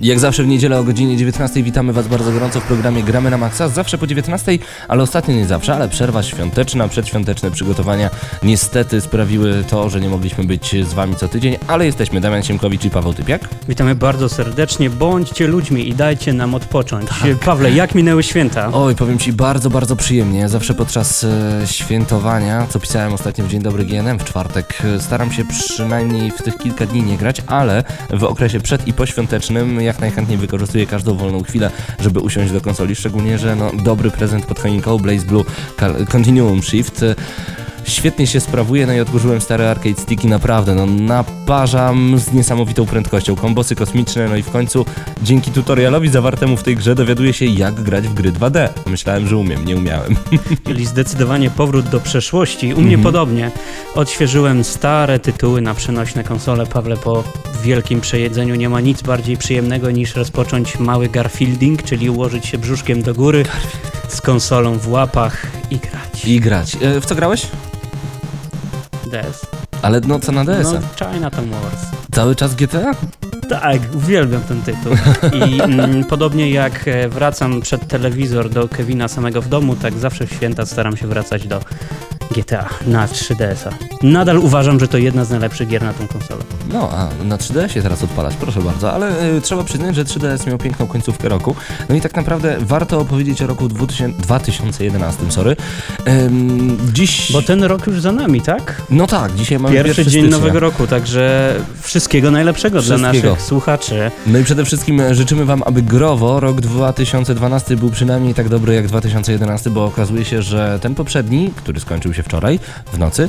Jak zawsze w niedzielę o godzinie 19 witamy Was bardzo gorąco w programie Gramy na Maxa. Zawsze po 19, ale ostatnio nie zawsze, ale przerwa świąteczna, przedświąteczne przygotowania niestety sprawiły to, że nie mogliśmy być z Wami co tydzień, ale jesteśmy Damian Siemkowicz i Paweł Typiak. Witamy bardzo serdecznie. Bądźcie ludźmi i dajcie nam odpocząć. Pawle, jak minęły święta? Oj, powiem Ci bardzo, bardzo przyjemnie. Zawsze podczas e, świętowania, co pisałem ostatnio w Dzień Dobry GNM w czwartek, e, staram się przynajmniej w tych kilka dni nie grać, ale w okresie przed i poświątecznym jak najchętniej wykorzystuję każdą wolną chwilę, żeby usiąść do konsoli, szczególnie, że no, dobry prezent pod choinką Blaze Blue Continuum Shift świetnie się sprawuje, no i odkurzyłem stare arcade sticki, naprawdę, no naparzam z niesamowitą prędkością, kombosy kosmiczne, no i w końcu dzięki tutorialowi zawartemu w tej grze dowiaduję się jak grać w gry 2D. Myślałem, że umiem, nie umiałem. Czyli zdecydowanie powrót do przeszłości. U mnie podobnie. Odświeżyłem stare tytuły na przenośne konsole. Pawle, po wielkim przejedzeniu nie ma nic bardziej przyjemnego niż rozpocząć mały Garfielding, czyli ułożyć się brzuszkiem do góry z konsolą w łapach i grać. I grać. E, w co grałeś? DS. Ale no co na DS-a? No, Chinatown Wars. Cały czas GTA? Tak, uwielbiam ten tytuł. I mm, podobnie jak e, wracam przed telewizor do Kevina samego w domu, tak zawsze w święta staram się wracać do GTA na 3DS-a. Nadal uważam, że to jedna z najlepszych gier na tą konsolę. No, a na 3DS-ie teraz odpalać, proszę bardzo, ale y, trzeba przyznać, że 3DS miał piękną końcówkę roku. No i tak naprawdę warto opowiedzieć o roku 2000, 2011, sorry. Ym, dziś... Bo ten rok już za nami, tak? No tak, dzisiaj mamy Pierwszy pierwszy dzień stycznia. nowego roku, także wszystkiego najlepszego dla Wszystkiego. naszych słuchaczy. No i przede wszystkim e, życzymy Wam, aby growo rok 2012 był przynajmniej tak dobry jak 2011, bo okazuje się, że ten poprzedni, który skończył się wczoraj w nocy,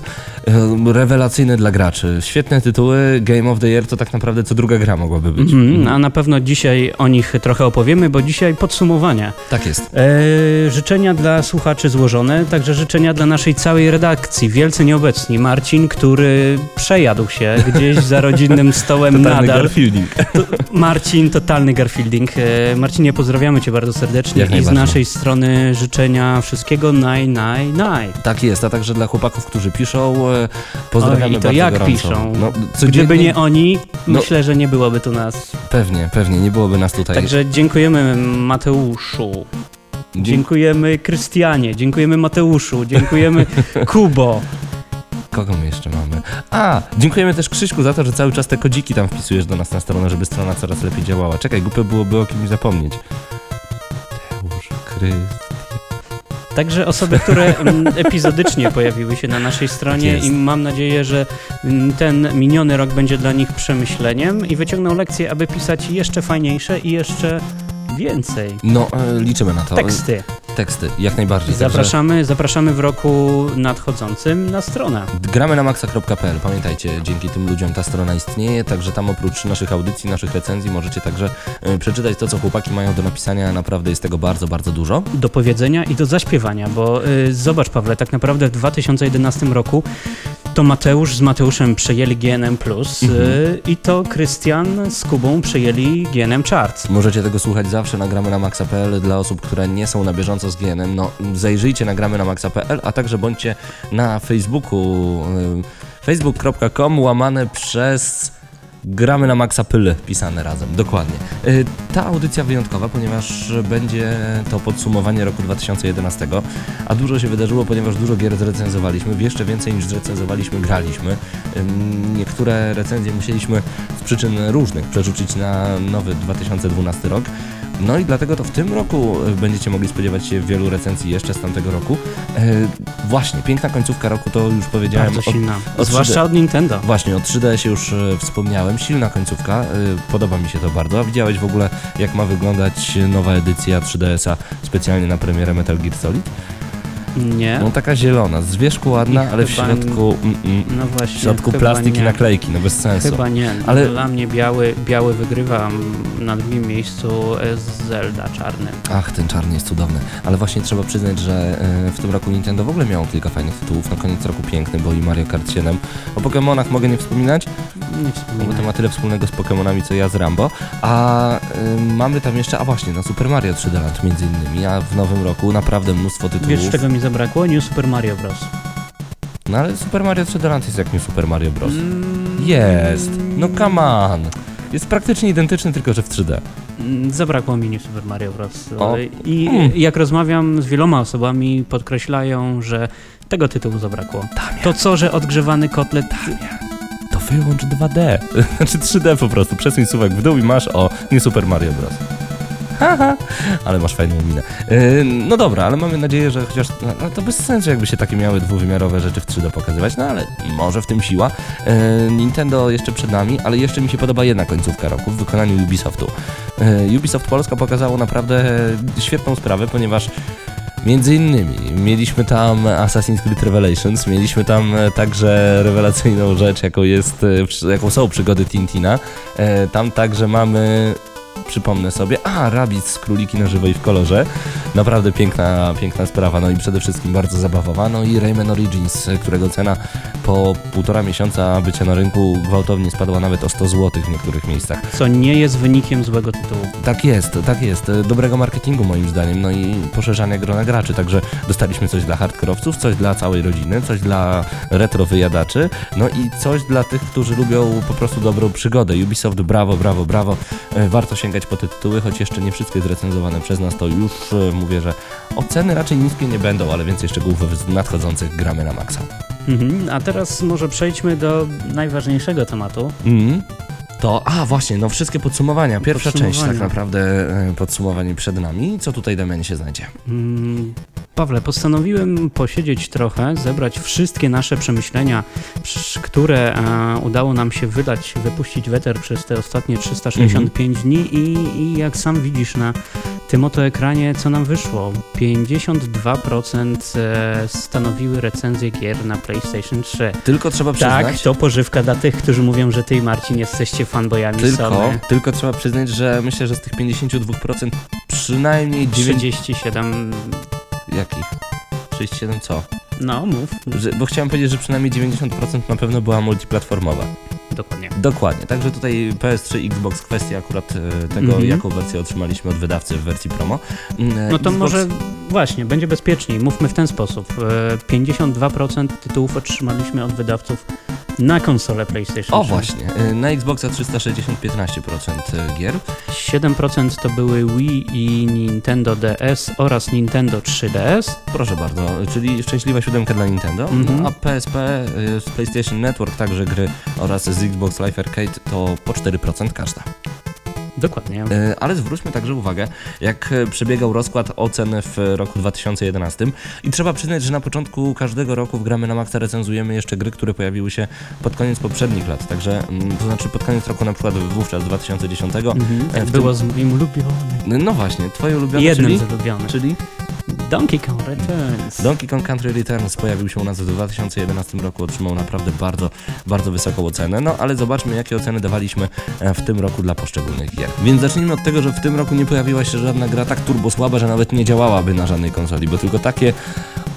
e, rewelacyjny dla graczy. Świetne tytuły, Game of the Year to tak naprawdę co druga gra mogłaby być. Mhm, a na pewno dzisiaj o nich trochę opowiemy, bo dzisiaj podsumowania. Tak jest. E, życzenia dla słuchaczy złożone, także życzenia dla naszej całej redakcji. Wielce nieobecni Marcin, który przejadł się gdzieś za rodzinnym stołem Totalny nadal. Garfielding. Marcin, totalny Garfielding. E, Marcinie, pozdrawiamy cię bardzo serdecznie Jak i z naj strony życzenia wszystkiego naj, naj, naj. Tak jest, a także dla chłopaków, którzy piszą, e, pozdrawiamy Oj, i to bardzo jak gorąco. piszą? No, Gdyby codziennie, nie oni, No. myślę, że nie byłoby tu nas. Pewnie, pewnie, nie byłoby nas tutaj. Także dziękujemy Mateuszu. Dziękujemy Krystianie, dziękujemy Mateuszu, dziękujemy Kubo. Kogo my jeszcze mamy? A, dziękujemy też Krzyśku za to, że cały czas te kodziki tam wpisujesz do nas na stronę, żeby strona coraz lepiej działała. Czekaj, głupio byłoby o kimś zapomnieć. Teusz, Kry... Także osoby, które mm, epizodycznie pojawiły się na naszej stronie Tak jest. i mam nadzieję, że mm, ten miniony rok będzie dla nich przemyśleniem i wyciągną lekcje, aby pisać jeszcze fajniejsze i jeszcze więcej. No, e, liczymy na to. Teksty. Teksty, jak najbardziej. Także Zapraszamy, zapraszamy w roku nadchodzącym na stronę. Gramy na maxa.pl. Pamiętajcie, dzięki tym ludziom ta strona istnieje, także tam oprócz naszych audycji, naszych recenzji możecie także e, przeczytać to, co chłopaki mają do napisania. Naprawdę jest tego bardzo, bardzo dużo. do powiedzenia i do zaśpiewania, bo y, zobacz Pawle, tak naprawdę w 2011 roku to Mateusz z Mateuszem przejęli GNM Plus y, i to Krystian z Kubą przejęli GNM Charts. Możecie tego słuchać zawsze na gramy na maxa.pl dla osób, które nie są na bieżąco z GNM. No, zajrzyjcie na gramy na maxa.pl, a także bądźcie na Facebooku y, facebook.com łamane przez gramy na maxa.pl pisane razem, dokładnie. Y, Ta audycja wyjątkowa, ponieważ będzie to podsumowanie roku 2011, a dużo się wydarzyło, ponieważ dużo gier zrecenzowaliśmy, jeszcze więcej niż zrecenzowaliśmy, graliśmy. Niektóre recenzje musieliśmy z przyczyn różnych przerzucić na nowy 2012 rok. No i dlatego to w tym roku y, będziecie mogli spodziewać się wielu recenzji jeszcze z tamtego roku. E, właśnie, piękna końcówka roku, to już powiedziałem. Bardzo silna, od zwłaszcza od Nintendo. Właśnie, o 3D się już e, wspomniałem, silna końcówka, e, podoba mi się to bardzo. A widziałeś w ogóle, jak ma wyglądać nowa edycja 3DS-a specjalnie na premierę Metal Gear Solid? Nie? No taka zielona, z wierzchu ładna, I ale w środku, mm, mm, No w właśnie. środku chyba plastik i nie. naklejki, no bez sensu. Chyba nie. Ale- Dla mnie biały, biały wygrywa na drugim miejscu z Zelda czarnym. Ach, ten czarny jest cudowny. Ale właśnie trzeba przyznać, że e, w tym roku Nintendo w ogóle miało kilka fajnych tytułów. Na koniec roku piękny, bo i Mario Kart 7. O Pokémonach mogę nie wspominać, Nie bo to ma tyle wspólnego z Pokémonami, co ja z Rambo. A y, mamy tam jeszcze, a właśnie, na Super Mario 3D Land między innymi, a w nowym roku naprawdę mnóstwo tytułów. Wiesz czego mi zabrakło? New Super Mario Bros. No ale Super Mario 3D Land jest jak nie Super Mario Bros. Mm, Jest! No come on! Jest praktycznie identyczny, tylko że w 3D. Mm, Zabrakło mi New Super Mario Bros. O. I Mm. jak rozmawiam z wieloma osobami, podkreślają, że tego tytułu zabrakło. To co, że odgrzewany kotlet... To wyłącz 2D. Znaczy 3D po prostu. Przesuń suwak w dół i masz o nie Super Mario Bros. Haha, ale masz fajną minę. Yy, no dobra, ale mamy nadzieję, że chociaż. No, no to bez sensu, jakby się takie miały dwuwymiarowe rzeczy w 3D pokazywać, no ale może w tym siła. Yy, Nintendo jeszcze przed nami, ale jeszcze mi się podoba jedna końcówka roku w wykonaniu Ubisoftu. Yy, Ubisoft Polska pokazało naprawdę świetną sprawę, ponieważ Między innymi mieliśmy tam Assassin's Creed Revelations, mieliśmy tam e, także rewelacyjną rzecz, jaką, jest, e, jaką są przygody Tintina. E, Tam także mamy, przypomnę sobie, a, Rabbids z Króliki na żywo i w kolorze. Naprawdę piękna, piękna sprawa, no i przede wszystkim bardzo zabawowa. No i Rayman Origins, którego cena po półtora miesiąca bycia na rynku gwałtownie spadła nawet o 100 zł w niektórych miejscach. Co nie jest wynikiem złego tytułu. Tak jest, tak jest. Dobrego marketingu moim zdaniem, no i poszerzania grona graczy. Także dostaliśmy coś dla hardkorowców, coś dla całej rodziny, coś dla retro wyjadaczy, no i coś dla tych, którzy lubią po prostu dobrą przygodę. Ubisoft, brawo, brawo, brawo. E, Warto sięgać po te tytuły, choć jeszcze nie wszystkie zrecenzowane przez nas, to już e, mówię, że oceny raczej niskie nie będą, ale więcej szczegółów w nadchodzących gramy na maksa. Mhm. A teraz może przejdźmy do najważniejszego tematu. Mhm. To, a właśnie, no wszystkie podsumowania. Pierwsza część tak Podsumowania. naprawdę e, podsumowanie przed nami. Co tutaj Damianie się znajdzie? Mm, Pawle, postanowiłem posiedzieć trochę, zebrać wszystkie nasze przemyślenia, które e, udało nam się wydać, wypuścić weter przez te ostatnie 365 dni i, i jak sam widzisz na tym oto ekranie, co nam wyszło. 52% e, stanowiły recenzje gier na PlayStation 3. Tylko trzeba przyznać... Tak, to pożywka dla tych, którzy mówią, że ty i Marcin jesteście fanboyami Tylko, Sony. tylko trzeba przyznać, że myślę, że z tych 52% przynajmniej 9... 37, Jakich? 37 co? no mów, Że, bo chciałem powiedzieć, że przynajmniej 90% na pewno była multiplatformowa. Dokładnie. Dokładnie, także tutaj PS3, Xbox, kwestia akurat e, tego, Mhm. jaką wersję otrzymaliśmy od wydawcy w wersji promo. Mm, e, No to Xbox- może właśnie, będzie bezpieczniej. Mówmy w ten sposób. E, 52% tytułów otrzymaliśmy od wydawców na konsolę PlayStation O 3. właśnie, e, na Xboxa 360 15% gier. 7% to były Wii i Nintendo DS oraz Nintendo 3DS. Proszę bardzo, czyli szczęśliwa siódemka dla Nintendo, Mhm. a PSP z PlayStation Network, także gry oraz z Xbox Live Arcade to po 4% każda. Dokładnie. Y, Ale zwróćmy także uwagę, jak y, przebiegał rozkład ocen w roku 2011 i trzeba przyznać, że na początku każdego roku w Gramy na Maxa recenzujemy jeszcze gry, które pojawiły się pod koniec poprzednich lat, także mm, to znaczy pod koniec roku na przykład wówczas 2010. Mhm, e, w było z moim ulubionym. No właśnie, twoje ulubione, Jednym czyli? z ulubionych. czyli? Donkey Kong Returns. Donkey Kong Country Returns pojawił się u nas w 2011 roku, otrzymał naprawdę bardzo, bardzo wysoką ocenę. No ale zobaczmy, jakie oceny dawaliśmy e, w tym roku dla poszczególnych gier. Więc zacznijmy od tego, że w tym roku nie pojawiła się żadna gra tak turbo słaba, że nawet nie działałaby na żadnej konsoli, bo tylko takie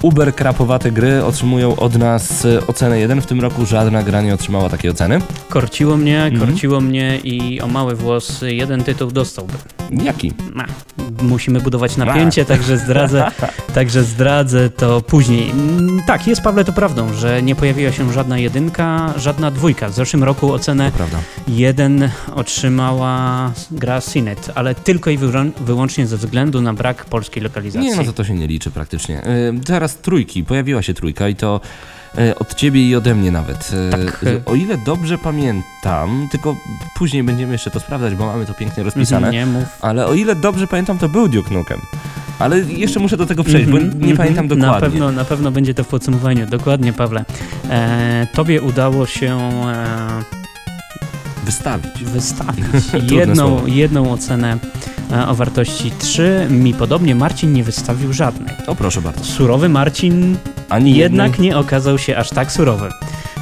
uber krapowate gry otrzymują od nas e, ocenę 1. W tym roku żadna gra nie otrzymała takiej oceny. Korciło mnie, Mhm. korciło mnie i o mały włos jeden tytuł dostałby. Jaki? Musimy budować napięcie, także zdradzę, także zdradzę to później. Mm, Tak, jest Pawle to prawdą, że nie pojawiła się żadna jedynka, żadna dwójka. W zeszłym roku ocenę To prawda. jeden otrzymała gra Cinet, ale tylko i wyłą- wyłącznie ze względu na brak polskiej lokalizacji. Nie, no to to się nie liczy praktycznie. E, Trójki, pojawiła się trójka i to e, od ciebie i ode mnie nawet. E, Tak. O ile dobrze pamiętam, tylko później będziemy jeszcze to sprawdzać, bo mamy to pięknie rozpisane, Mhm, Nie mów. ale o ile dobrze pamiętam, to był Duke Nukem. Ale jeszcze muszę do tego przejść, bo Mhm, nie mhm. pamiętam dokładnie. Na pewno, na pewno będzie to w podsumowaniu. Dokładnie, Pawle. E, tobie udało się e, Wystawić. wystawić jedną, jedną ocenę e, o wartości 3. Mi podobnie Marcin nie wystawił żadnej. O proszę bardzo. Surowy Marcin Ani jednak jednej- nie okazał się aż tak surowy.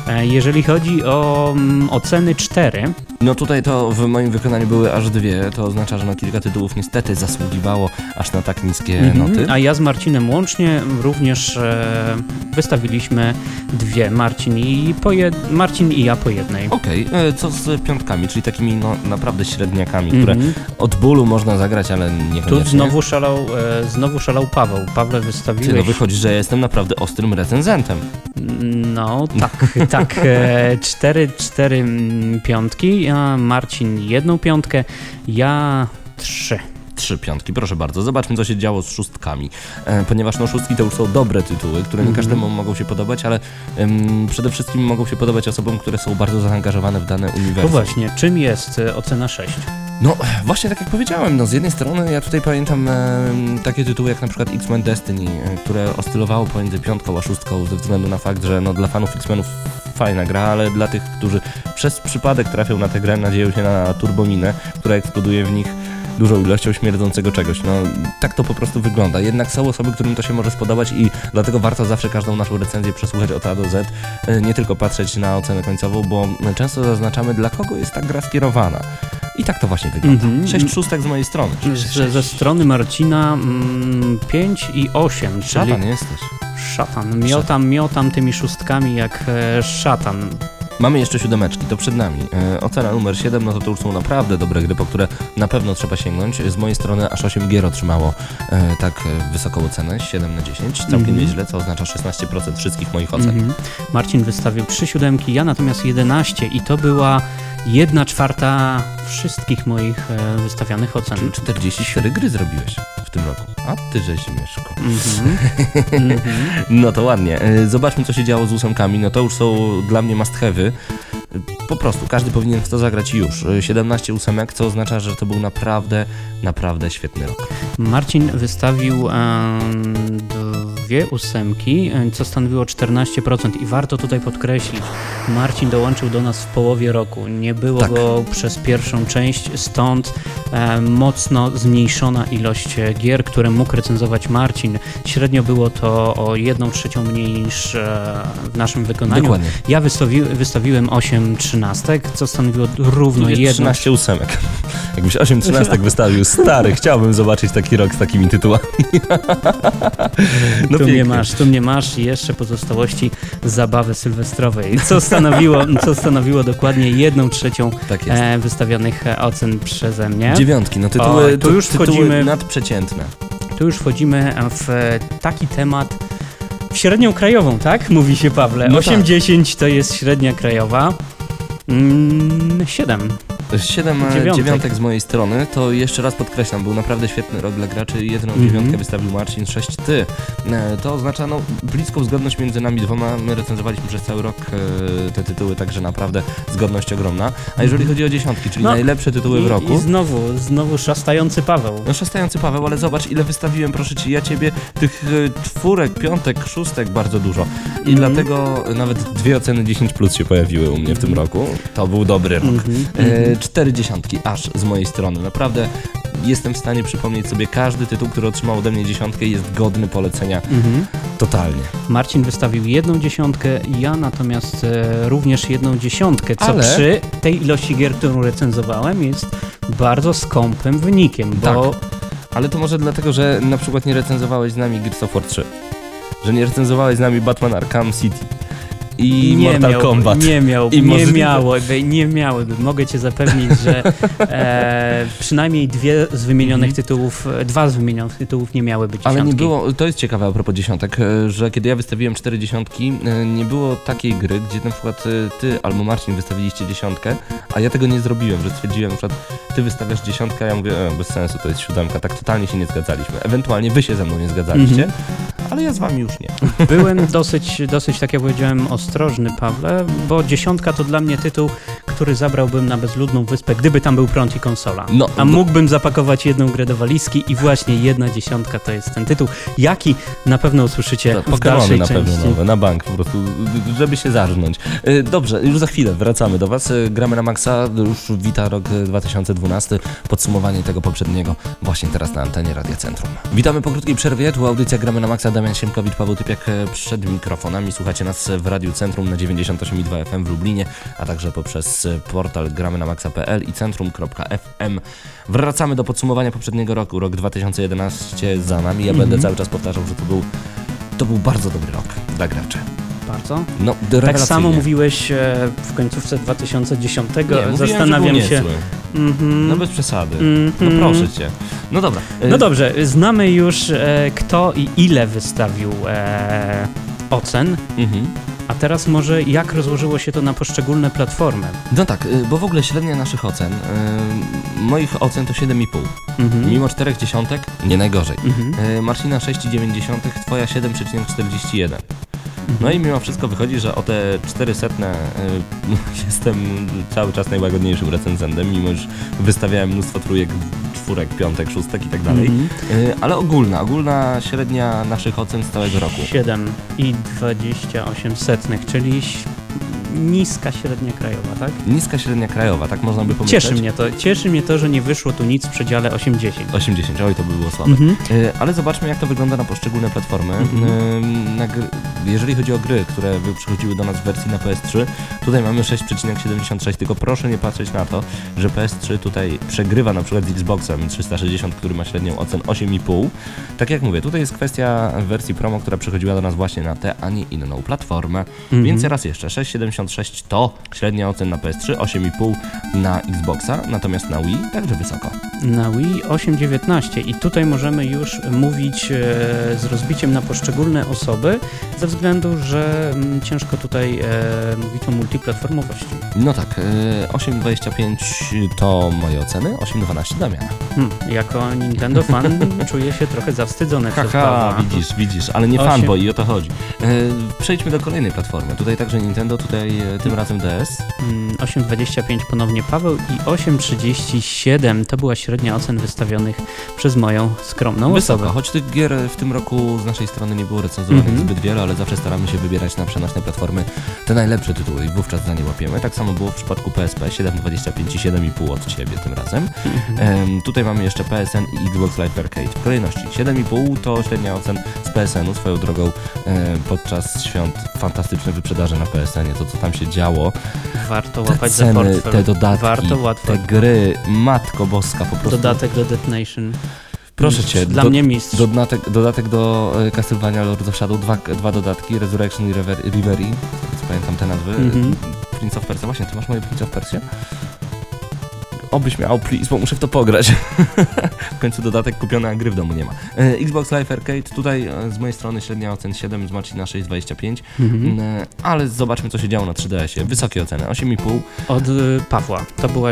E, Jeżeli chodzi o mm, oceny 4, No tutaj to w moim wykonaniu były aż dwie, to oznacza, że no kilka tytułów niestety zasługiwało aż na tak niskie mhm, noty. a ja z Marcinem łącznie również e, wystawiliśmy dwie. Marcin i, po jed... Marcin i ja po jednej. Okej, e, co z piątkami, czyli takimi no naprawdę średniakami, które Mhm. od bólu można zagrać, ale niekoniecznie. Tu znowu szalał, e, znowu szalał Paweł. Pawle Ty, wystawiłeś... no wychodzi, że ja jestem naprawdę ostrym recenzentem. No, tak, tak. E, cztery, cztery mm, piątki, Marcin jedną piątkę, ja trzy. Trzy piątki, proszę bardzo. Zobaczmy, co się działo z szóstkami. E, ponieważ no, szóstki to już są dobre tytuły, które nie Mhm. każdemu mogą się podobać, ale em, przede wszystkim mogą się podobać osobom, które są bardzo zaangażowane w dane uniwersum. No właśnie, czym jest e, ocena 6? No, właśnie tak jak powiedziałem, no z jednej strony ja tutaj pamiętam e, takie tytuły jak na przykład X-Men Destiny, e, które oscylowało pomiędzy piątką a szóstką ze względu na fakt, że no dla fanów X-Menów fajna gra, ale dla tych, którzy przez przypadek trafią na tę grę, nadzieją się na turbominę, która eksploduje w nich dużą ilością śmierdzącego czegoś. No, tak to po prostu wygląda. Jednak są osoby, którym to się może spodobać i dlatego warto zawsze każdą naszą recenzję przesłuchać od A do Z, e, nie tylko patrzeć na ocenę końcową, bo często zaznaczamy, dla kogo jest ta gra skierowana. I tak to właśnie wygląda. Mhm. Sześć szóstek z mojej strony. Ze, ze strony Marcina mm, 5 i 8, czyli Szatan jesteś. szatan. Miotam, miotam tymi szóstkami jak e, szatan. Mamy jeszcze siódemeczki, to przed nami. E, ocena numer 7, no to to już są naprawdę dobre gry, po które na pewno trzeba sięgnąć. Z mojej strony aż 8 gier otrzymało e, tak wysoką ocenę, 7 na 10, całkiem Mhm. nieźle, co oznacza 16% wszystkich moich ocen. Mhm. Marcin wystawił 3 siódemki, ja natomiast 11 i to była jedna czwarta wszystkich moich e, wystawianych ocen. Czyli 44 gry zrobiłeś w tym roku. A ty żeś Mieszko. Mhm. Mhm. No to ładnie. E, Zobaczmy, co się działo z ósemkami. No to już są dla mnie must have'y. Po prostu, każdy powinien w to zagrać już. E, 17 ósemek, co oznacza, że to był naprawdę, naprawdę świetny rok. Marcin wystawił em, dwie ósemki, em, co stanowiło 14% i warto tutaj podkreślić, Marcin dołączył do nas w połowie roku. Nie było Tak. go przez pierwszą część, stąd em, mocno zmniejszona ilość e, gier, które mógł recenzować Marcin. Średnio było to o 1 trzecią mniej niż e, w naszym wykonaniu. Dokładnie. Ja wystawi, wystawiłem 8 trzynastek, co stanowiło równo Tu jest jedną 13 ósemek. Jakbyś 8 13 wystawił, stary, chciałbym zobaczyć taki rok z takimi tytułami. No tu mnie masz, tu mnie masz i jeszcze pozostałości zabawy sylwestrowej, co stanowiło, co stanowiło dokładnie jedną trzecią Tak e, wystawionych e, ocen przeze mnie. Dziewiątki, no tytuły, Oj, tu już tytuły wchodzimy- nadprzeciętne. Tu już wchodzimy w e, taki temat, w średnią krajową, tak? Mówi się Pawle. No 8-10 to jest średnia krajowa. Mm, 7. 7 Dziewiątek. dziewiątek z mojej strony, to jeszcze raz podkreślam, był naprawdę świetny rok dla graczy. Jedną Mhm. dziewiątkę wystawił Marcin, 6 ty. E, To oznacza no, bliską zgodność między nami dwoma. My recenzowaliśmy przez cały rok e, te tytuły, także naprawdę zgodność ogromna. A jeżeli chodzi o dziesiątki, czyli No, najlepsze tytuły w I, roku. I znowu, znowu szastający Paweł. No szastający Paweł, ale zobacz ile wystawiłem, proszę Cię, ja Ciebie tych e, czwórek, piątek, szóstek bardzo dużo. I Mhm. dlatego nawet dwie oceny 10 plus się pojawiły u mnie w tym roku. To był dobry rok. Mhm, E, cztery dziesiątki aż z mojej strony. Naprawdę jestem w stanie przypomnieć sobie każdy tytuł, który otrzymał ode mnie dziesiątkę jest godny polecenia Mhm. totalnie. Marcin wystawił jedną dziesiątkę, ja natomiast e, również jedną dziesiątkę, co Ale- przy tej ilości gier, którą recenzowałem, jest bardzo skąpym wynikiem, bo Ale to może dlatego, że na przykład nie recenzowałeś z nami Gears of War 3. Że nie recenzowałeś z nami Batman Arkham City. I nie Mortal miał, Kombat. Nie miał, I nie miałyby, nie miałyby. Mogę cię zapewnić, że e, przynajmniej dwie z wymienionych tytułów, e, dwa z wymienionych tytułów nie miałyby dziesiątki. Mhm. Ale nie było, to jest ciekawe a propos dziesiątek, e, że kiedy ja wystawiłem cztery dziesiątki, e, nie było takiej gry, gdzie na przykład ty albo Marcin wystawiliście dziesiątkę, a ja tego nie zrobiłem, że stwierdziłem przykład ty wystawiasz dziesiątkę, a ja mówię, e, bez sensu, to jest siódemka, tak totalnie się nie zgadzaliśmy. Ewentualnie wy się ze mną nie zgadzaliście, Mhm. Ale ja z wami już nie. Byłem dosyć, dosyć, tak jak powiedziałem, ostrożny, Pawle, bo dziesiątka to dla mnie tytuł, który zabrałbym na bezludną wyspę, gdyby tam był prąd i konsola. No, A mógłbym zapakować jedną grę do walizki i właśnie jedna dziesiątka to jest ten tytuł, jaki na pewno usłyszycie To w Pokemony dalszej na części. pewno nowe, na bank po prostu, żeby się zarżnąć. E, Dobrze, już za chwilę wracamy do Was. E, Gramy na maksa, już wita rok e, 2012, podsumowanie tego poprzedniego właśnie teraz na antenie Radia Centrum. Witamy po krótkiej przerwie, tu audycja Gramy na maksa, Damian Siemkowicz, Paweł Typiak e, przed mikrofonami. Słuchacie nas w Radiu Centrum na 98,2 FM w Lublinie, a także poprzez portal gramy na maxa.pl i centrum.fm. Wracamy do podsumowania poprzedniego roku, rok 2011 za nami. Ja Mhm. będę cały czas powtarzał, że to był to był bardzo dobry rok dla graczy. Bardzo. No, Tak samo mówiłeś e, w końcówce 2010. Nie, mówiłem, Zastanawiam był się. niezły. Mhm. No bez przesady. Mhm. No proszę cię. No dobra. e, No dobrze, znamy już e, kto i ile wystawił e, ocen. Mhm. A teraz może jak rozłożyło się to na poszczególne platformy? No tak, y, bo w ogóle średnia naszych ocen, y, moich ocen to 7,5. Mhm. Mimo czterech dziesiątek, nie najgorzej. Mhm. Y, Marcina 6,9, twoja 7,41. No i mimo wszystko wychodzi, że o te 400 y, jestem cały czas najłagodniejszym recenzentem, mimo że wystawiałem mnóstwo trójek, czwórek, piątek, szóstek i tak dalej. Y, Ale ogólna, ogólna średnia naszych ocen z całego roku. 7 i 28 setnych, czyli niska średnia krajowa, tak? Niska średnia krajowa, tak można by pomyśleć. Cieszy mnie to, cieszy mnie to, że nie wyszło tu nic w przedziale 80. 80, oj to by było słabe. Mhm. Y, Ale zobaczmy, jak to wygląda na poszczególne platformy. Mhm. Gry, jeżeli chodzi o gry, które przychodziły do nas w wersji na PS3, tutaj mamy 6,76, tylko proszę nie patrzeć na to, że PS3 tutaj przegrywa na przykład z Xboxem 360, który ma średnią ocen 8,5. Tak jak mówię, tutaj jest kwestia wersji promo, która przychodziła do nas właśnie na tę, a nie inną platformę. Mhm. Więc raz jeszcze, 6,76 to średnia ocen na PS3, 8,5 na Xboxa, natomiast na Wii także wysoko. Na Wii 8.19 i tutaj możemy już mówić e, z rozbiciem na poszczególne osoby, ze względu, że mm, ciężko tutaj e, mówić o multiplatformowości. No tak, y, 8,25 to moje oceny, 8,12 Damiana. Hmm, jako Nintendo fan czuję się trochę zawstydzony Haha, widzisz, widzisz, ale nie Osiem. fanboy i o to chodzi. E, przejdźmy do kolejnej platformy. Tutaj także Nintendo, tutaj e, tym razem DS. Mm, 8.25 ponownie Paweł i 8.37 to była średnia ocen wystawionych przez moją skromną Wysoko, osobę. choć tych gier w tym roku z naszej strony nie było recenzowanych Mhm. zbyt wiele, ale zawsze staramy się wybierać na przenośne platformy te najlepsze tytuły i wówczas za nie łapiemy. Tak samo było w przypadku PSP, 7,25 i 7,5 od Ciebie tym razem. Mhm. Em, tutaj mamy jeszcze PSN i Xbox Live Arcade. W kolejności 7,5 to średnia ocen z PSN-u. Swoją drogą e, podczas świąt fantastyczne wyprzedaże na PSN-ie, to co tam się działo. Warto Te łapać za ceny, portfel. te dodatki, Warto łatwo. te gry, matko boska po prostu. Dodatek do Death Nation. Proszę Cię, Dla do, mnie mistrz. dodatek, dodatek do e, Castlevania Lord of Shadow, dwa, dwa dodatki, Resurrection i Rever, Reverie, co pamiętam te nazwy. Mhm. Prince of Persia, właśnie, Ty masz moje Prince of Persia? Obyś miał, please, bo muszę w to pograć. w końcu dodatek kupiony, a gry w domu nie ma. E, Xbox Live Arcade, tutaj e, z mojej strony średnia ocen 7, z Marcina 6,25. Mhm. E, ale zobaczmy, co się działo na 3DS-ie. Wysokie oceny, 8,5. Od Pawła. To była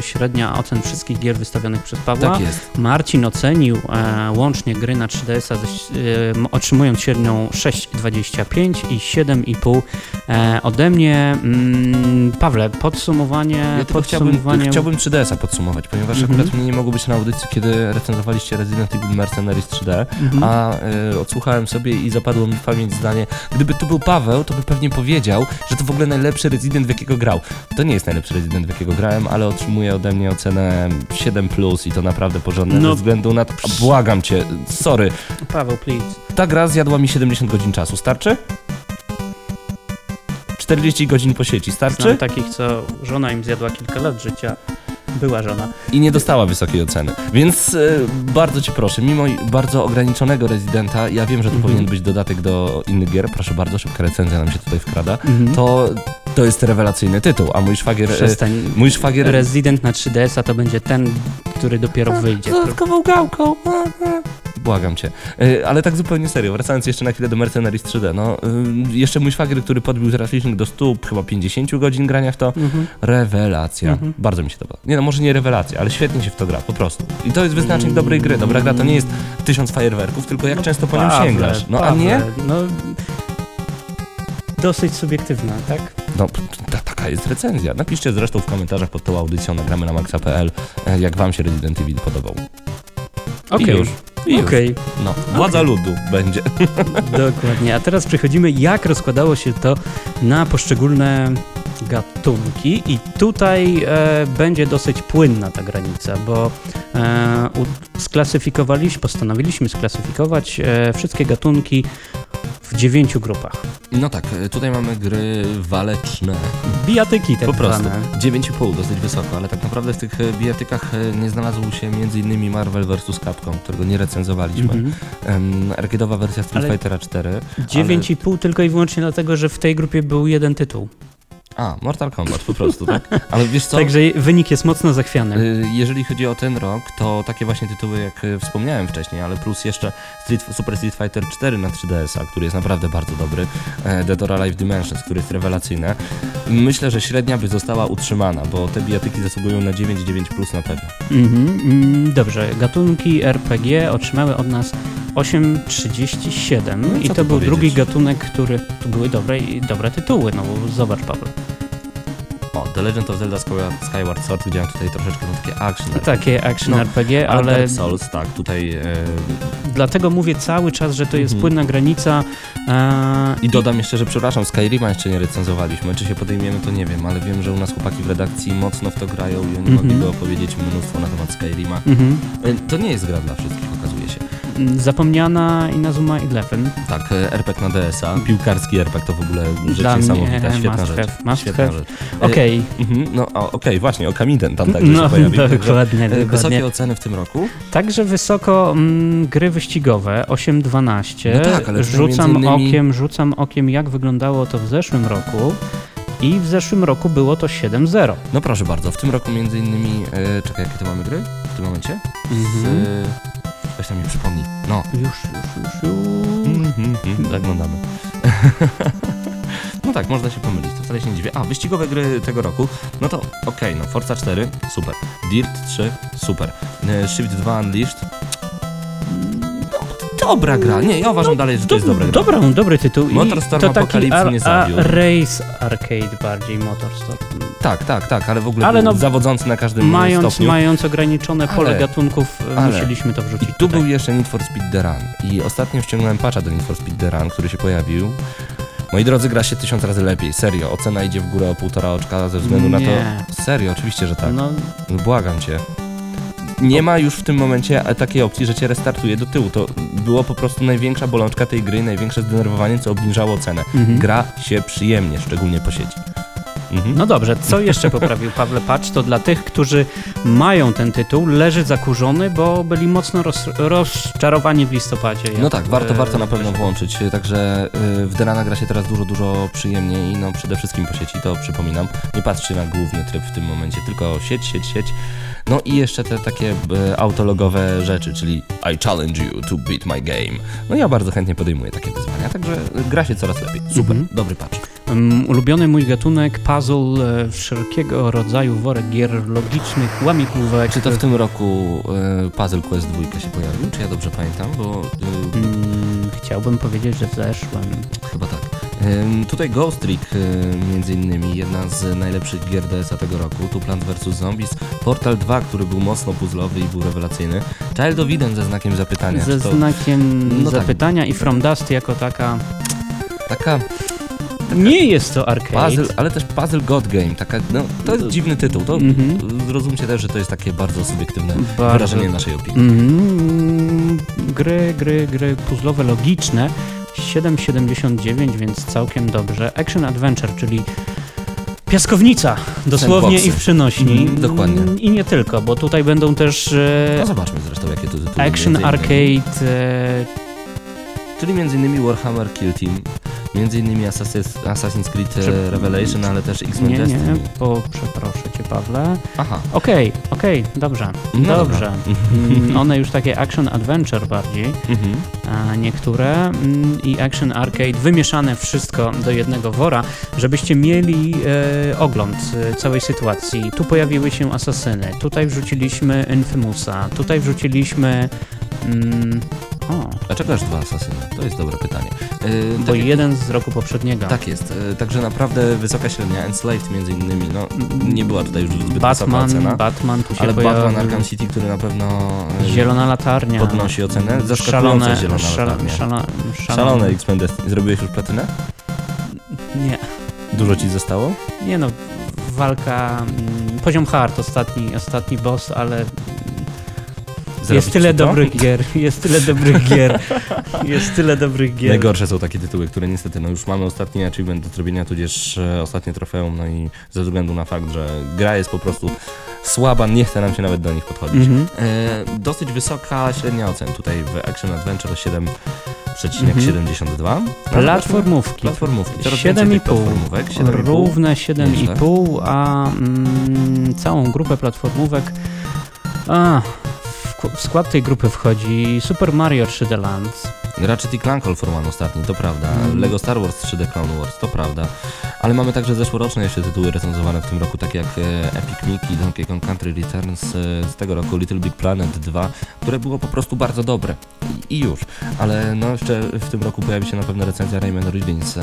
średnia ocen wszystkich gier wystawionych przez Pawła. Tak jest. Marcin ocenił e, łącznie gry na 3DS-a, ze, e, otrzymując średnią 6,25 i 7,5 e, ode mnie. Mm, Pawle, podsumowanie. Ja tylko chciałbym, podsumowanie chciałbym 3DS-a podsumować, ponieważ Mhm. akurat mnie nie mogło być na audycji, kiedy recenzowaliście Resident Evil Mercenaries 3D, Mhm. a y, odsłuchałem sobie i zapadło mi w pamięć zdanie, gdyby tu był Paweł, to by pewnie powiedział, że to w ogóle najlepszy Resident, w jakiego grał. To nie jest najlepszy Resident, w jakiego grałem, ale otrzymuje ode mnie ocenę 7+, plus i to naprawdę porządne, No. ze względu na... A, błagam cię, sorry, Paweł, please. ta gra zjadła mi 70 godzin czasu, starczy? 40 godzin po sieci, starczy? Znam takich, co żona im zjadła kilka lat życia. Była żona. i nie dostała wysokiej oceny. Więc e, bardzo cię proszę, mimo bardzo ograniczonego rezydenta, ja wiem, że to Mhm. powinien być dodatek do innych gier, proszę bardzo, szybka recenzja nam się tutaj wkrada, Mhm. to, to jest rewelacyjny tytuł, a mój szwagier... e, Przestań. Mój szwagier... Resident na 3DS-a to będzie ten, który dopiero wyjdzie. Dodatkową gałką. Błagam cię. E, Ale tak zupełnie serio, wracając jeszcze na chwilę do Mercenaries 3D, no y, jeszcze mój szwagier, który podbił teraz licznik do 100, chyba 50 godzin grania w to, Mhm. Rewelacja. Mhm. Bardzo mi się to podoba. Nie no, może nie rewelacja, ale świetnie się w to gra, po prostu. I to jest wyznacznik dobrej gry. Dobra gra to nie jest tysiąc fajerwerków, tylko jak często po nią sięgasz. No a Pawle, nie? No, dosyć subiektywna, tak? No, ta, taka jest recenzja. Napiszcie zresztą w komentarzach pod tą audycją, nagramy na maxa.pl, e, jak wam się Resident Evil podobał. Okej. I już. Okej, No, władza ludu będzie. dokładnie. A teraz przechodzimy, jak rozkładało się to na poszczególne gatunki i tutaj e, będzie dosyć płynna ta granica, bo e, sklasyfikowaliśmy, postanowiliśmy sklasyfikować e, wszystkie gatunki w dziewięciu grupach. No tak, e, tutaj mamy gry waleczne. Bijatyki tak Po prostu. zwane. 9,5, dosyć wysoko, ale tak naprawdę w tych e, bijatykach e, nie znalazł się m.in. Marvel vs. Capcom, którego nie recenzowaliśmy. Mhm. Em, arcade'owa wersja Street Ale- Fightera 4. 9,5 tylko i wyłącznie dlatego, że w tej grupie był jeden tytuł. A, Mortal Kombat po prostu, tak? Ale wiesz co? Także wynik jest mocno zachwiany. Y, Jeżeli chodzi o ten rok, to takie właśnie tytuły, jak y, wspomniałem wcześniej, ale plus jeszcze Street, Super Street Fighter 4 na 3DS-a, który jest naprawdę bardzo dobry, e, Dead or Alive Dimensions, który jest rewelacyjny. Myślę, że średnia by została utrzymana, bo te bijatyki zasługują na 9,9 plus na pewno. Mhm, mm, dobrze, gatunki RPG otrzymały od nas 8,37 No i i to tu był drugi gatunek, który... To były dobre, i- dobre tytuły, no bo zobacz Paweł. The Legend of Zelda Skyward, Sword, widziałem tutaj troszeczkę no, takie action. Takie action No, RPG, ale Dark Souls, tak, tutaj... E, dlatego mówię cały czas, że to jest Mhm. płynna granica. E, I dodam jeszcze, że przepraszam, Skyrima jeszcze nie recenzowaliśmy. Czy się podejmiemy, to nie wiem, ale wiem, że u nas chłopaki w redakcji mocno w to grają i oni Mhm. mogliby opowiedzieć mnóstwo na temat Skyrima. mhm. E, To nie jest gra dla wszystkich, okazuje się. Mm, Zapomniana Inazuma Eleven. Tak, e, RPG na DS-a, piłkarski RPG to w ogóle rzecz Dla mnie niesamowita, świetna must rzecz. have, must świetna have. rzecz. E, Okej, mhm, no o, okej, właśnie, Okamiden tam także no się pojawił. także, dokładnie, e, dokładnie. Wysokie oceny w tym roku. Także wysoko mm, gry wyścigowe 8-12. No tak, ale rzucam innymi- okiem, rzucam okiem, jak wyglądało to w zeszłym roku. I w zeszłym roku było to 7-0. No proszę bardzo, w tym roku między innymi, e, czekaj, jakie to mamy gry w tym momencie? Z, Mhm. e, weź tam mi przypomnij. No, Już, już, już, już. Mhm, mhm, Zaglądamy. No tak, można się pomylić, to wcale się nie dziwię. A, wyścigowe gry tego roku, no to okej, no Forza 4, super. Dirt 3, super. E, Shift 2 Unleashed, no, dobra gra. Nie, ja uważam dalej, że to jest dobra gra. Dobra, dobry tytuł. I Motorstorm to a zawiódł. Race Arcade bardziej Motorstorm. Tak, tak, tak, ale w ogóle Ale no, zawodzący na każdym Mając, stopniu. mając ograniczone pole Ale- gatunków, e, ale- musieliśmy to wrzucić I tu tutaj. był jeszcze Need for Speed The Run. I ostatnio ściągnąłem patcha do Need for Speed The Run, który się pojawił. Moi drodzy, gra się tysiąc razy lepiej, serio. Ocena idzie w górę o półtora oczka ze względu na Nie. to... Serio, oczywiście, że tak. No, Błagam cię. Nie ma już w tym momencie e, takiej opcji, że cię restartuje do tyłu. To było po prostu największa bolączka tej gry, największe zdenerwowanie, co obniżało cenę. mhm. Gra się przyjemnie, szczególnie po sieci. Mhm. No dobrze, co jeszcze poprawił Pawle Patch? To dla tych, którzy mają ten tytuł, leży zakurzony, bo byli mocno roz, rozczarowani w listopadzie. No tak, warto, e, warto na pewno włączyć, także y, w Derana gra się teraz dużo, dużo przyjemniej i no przede wszystkim po sieci, to przypominam. Nie patrzcie na główny tryb w tym momencie, tylko sieć, sieć, sieć. No i jeszcze te takie y, autologowe rzeczy, czyli I challenge you to beat my game. No ja bardzo chętnie podejmuję takie wyzwania, także gra się coraz lepiej. Super, Mhm. dobry patch. Um, ulubiony mój gatunek puzzle, e, wszelkiego rodzaju worek gier logicznych, łamigłówek. Czy to w tym roku y, Puzzle Quest 2 się pojawił, czy ja dobrze pamiętam, bo y, Mm, chciałbym powiedzieć, że w zeszłym. Chyba tak. Tutaj Ghost Trick między innymi, jedna z najlepszych gier DS-a tego roku, tu Plant vs. Zombies, Portal 2, który był mocno puzzlowy i był rewelacyjny, Child of Eden ze znakiem zapytania. Ze to znakiem No tak. zapytania i From Dust jako taka... taka Nie jest to arcade. puzzle, ale też puzzle god game, taka, no, to jest dziwny tytuł, to Mhm. zrozumcie też, że to jest takie bardzo subiektywne Bardzo. wyrażenie naszej opinii. Mm, gry, gry, gry puzzlowe logiczne 7,79, więc całkiem dobrze. Action Adventure, czyli piaskownica, dosłownie i w przynośni. Mhm, dokładnie. Mm, I nie tylko, bo tutaj będą też e, No zobaczmy zresztą, jakie to tytuły. Action. Arcade, e, Czyli między innymi Warhammer Kill Team, między innymi Assassin's, Assassin's Creed e, Prze- Revelation, ale też X-Men nie, Destiny. nie, bo przeproszę cię Pawle. Aha. Okej, okej, dobrze, No dobrze. dobra. Mm, One już takie action adventure bardziej. Mhm. a niektóre mm, i Action Arcade, wymieszane wszystko do jednego wora, żebyście mieli e, ogląd e, całej sytuacji. Tu pojawiły się asasyny, tutaj wrzuciliśmy Infamousa, tutaj wrzuciliśmy... Mm, o, Dlaczego aż dwa asasyny? To jest dobre pytanie. E, bo tak, jeden z roku poprzedniego. tak jest. E, także naprawdę wysoka średnia. Enslaved między innymi. No, nie była tutaj już zbyt wysoka Batman, ocena. Batman tu się ale pojawił. Batman Arkham City, który na pewno e, Zielona latarnia. podnosi ocenę. Zaskakująco Szalone, zielona szala, latarnia. Szalone X-Men. Zrobiłeś już platynę? Nie, Dużo ci zostało? nie no, walka, mm, poziom hard, ostatni, ostatni boss, ale Jest tyle to? dobrych gier, jest tyle dobrych gier, jest tyle dobrych gier. Najgorsze są takie tytuły, które niestety, no już mamy ostatni achievement do zrobienia, tudzież e, ostatnie trofeum, no i ze względu na fakt, że gra jest po prostu słaba, nie chce nam się nawet do nich podchodzić. Mhm. E, dosyć wysoka średnia ocen tutaj w Action Adventure 7, przecinek 72. Mhm. Platformówki. Platformówki. Coraz 7,5. więcej tych platformówek. 7,5. Równe 7,5, a mm, całą grupę platformówek. A, w, skład tej grupy wchodzi Super Mario 3D Land, Ratchet i Clank All for One ostatni, to prawda. Mm. Lego Star Wars 3D Clone Wars, to prawda. Ale mamy także zeszłoroczne jeszcze tytuły recenzowane w tym roku, takie jak e, Epic Mickey, Donkey Kong Country Returns e, z tego roku, Little Big Planet 2, które było po prostu bardzo dobre. I, i już. Ale no jeszcze w tym roku pojawi się na pewno recenzja Rayman Origins.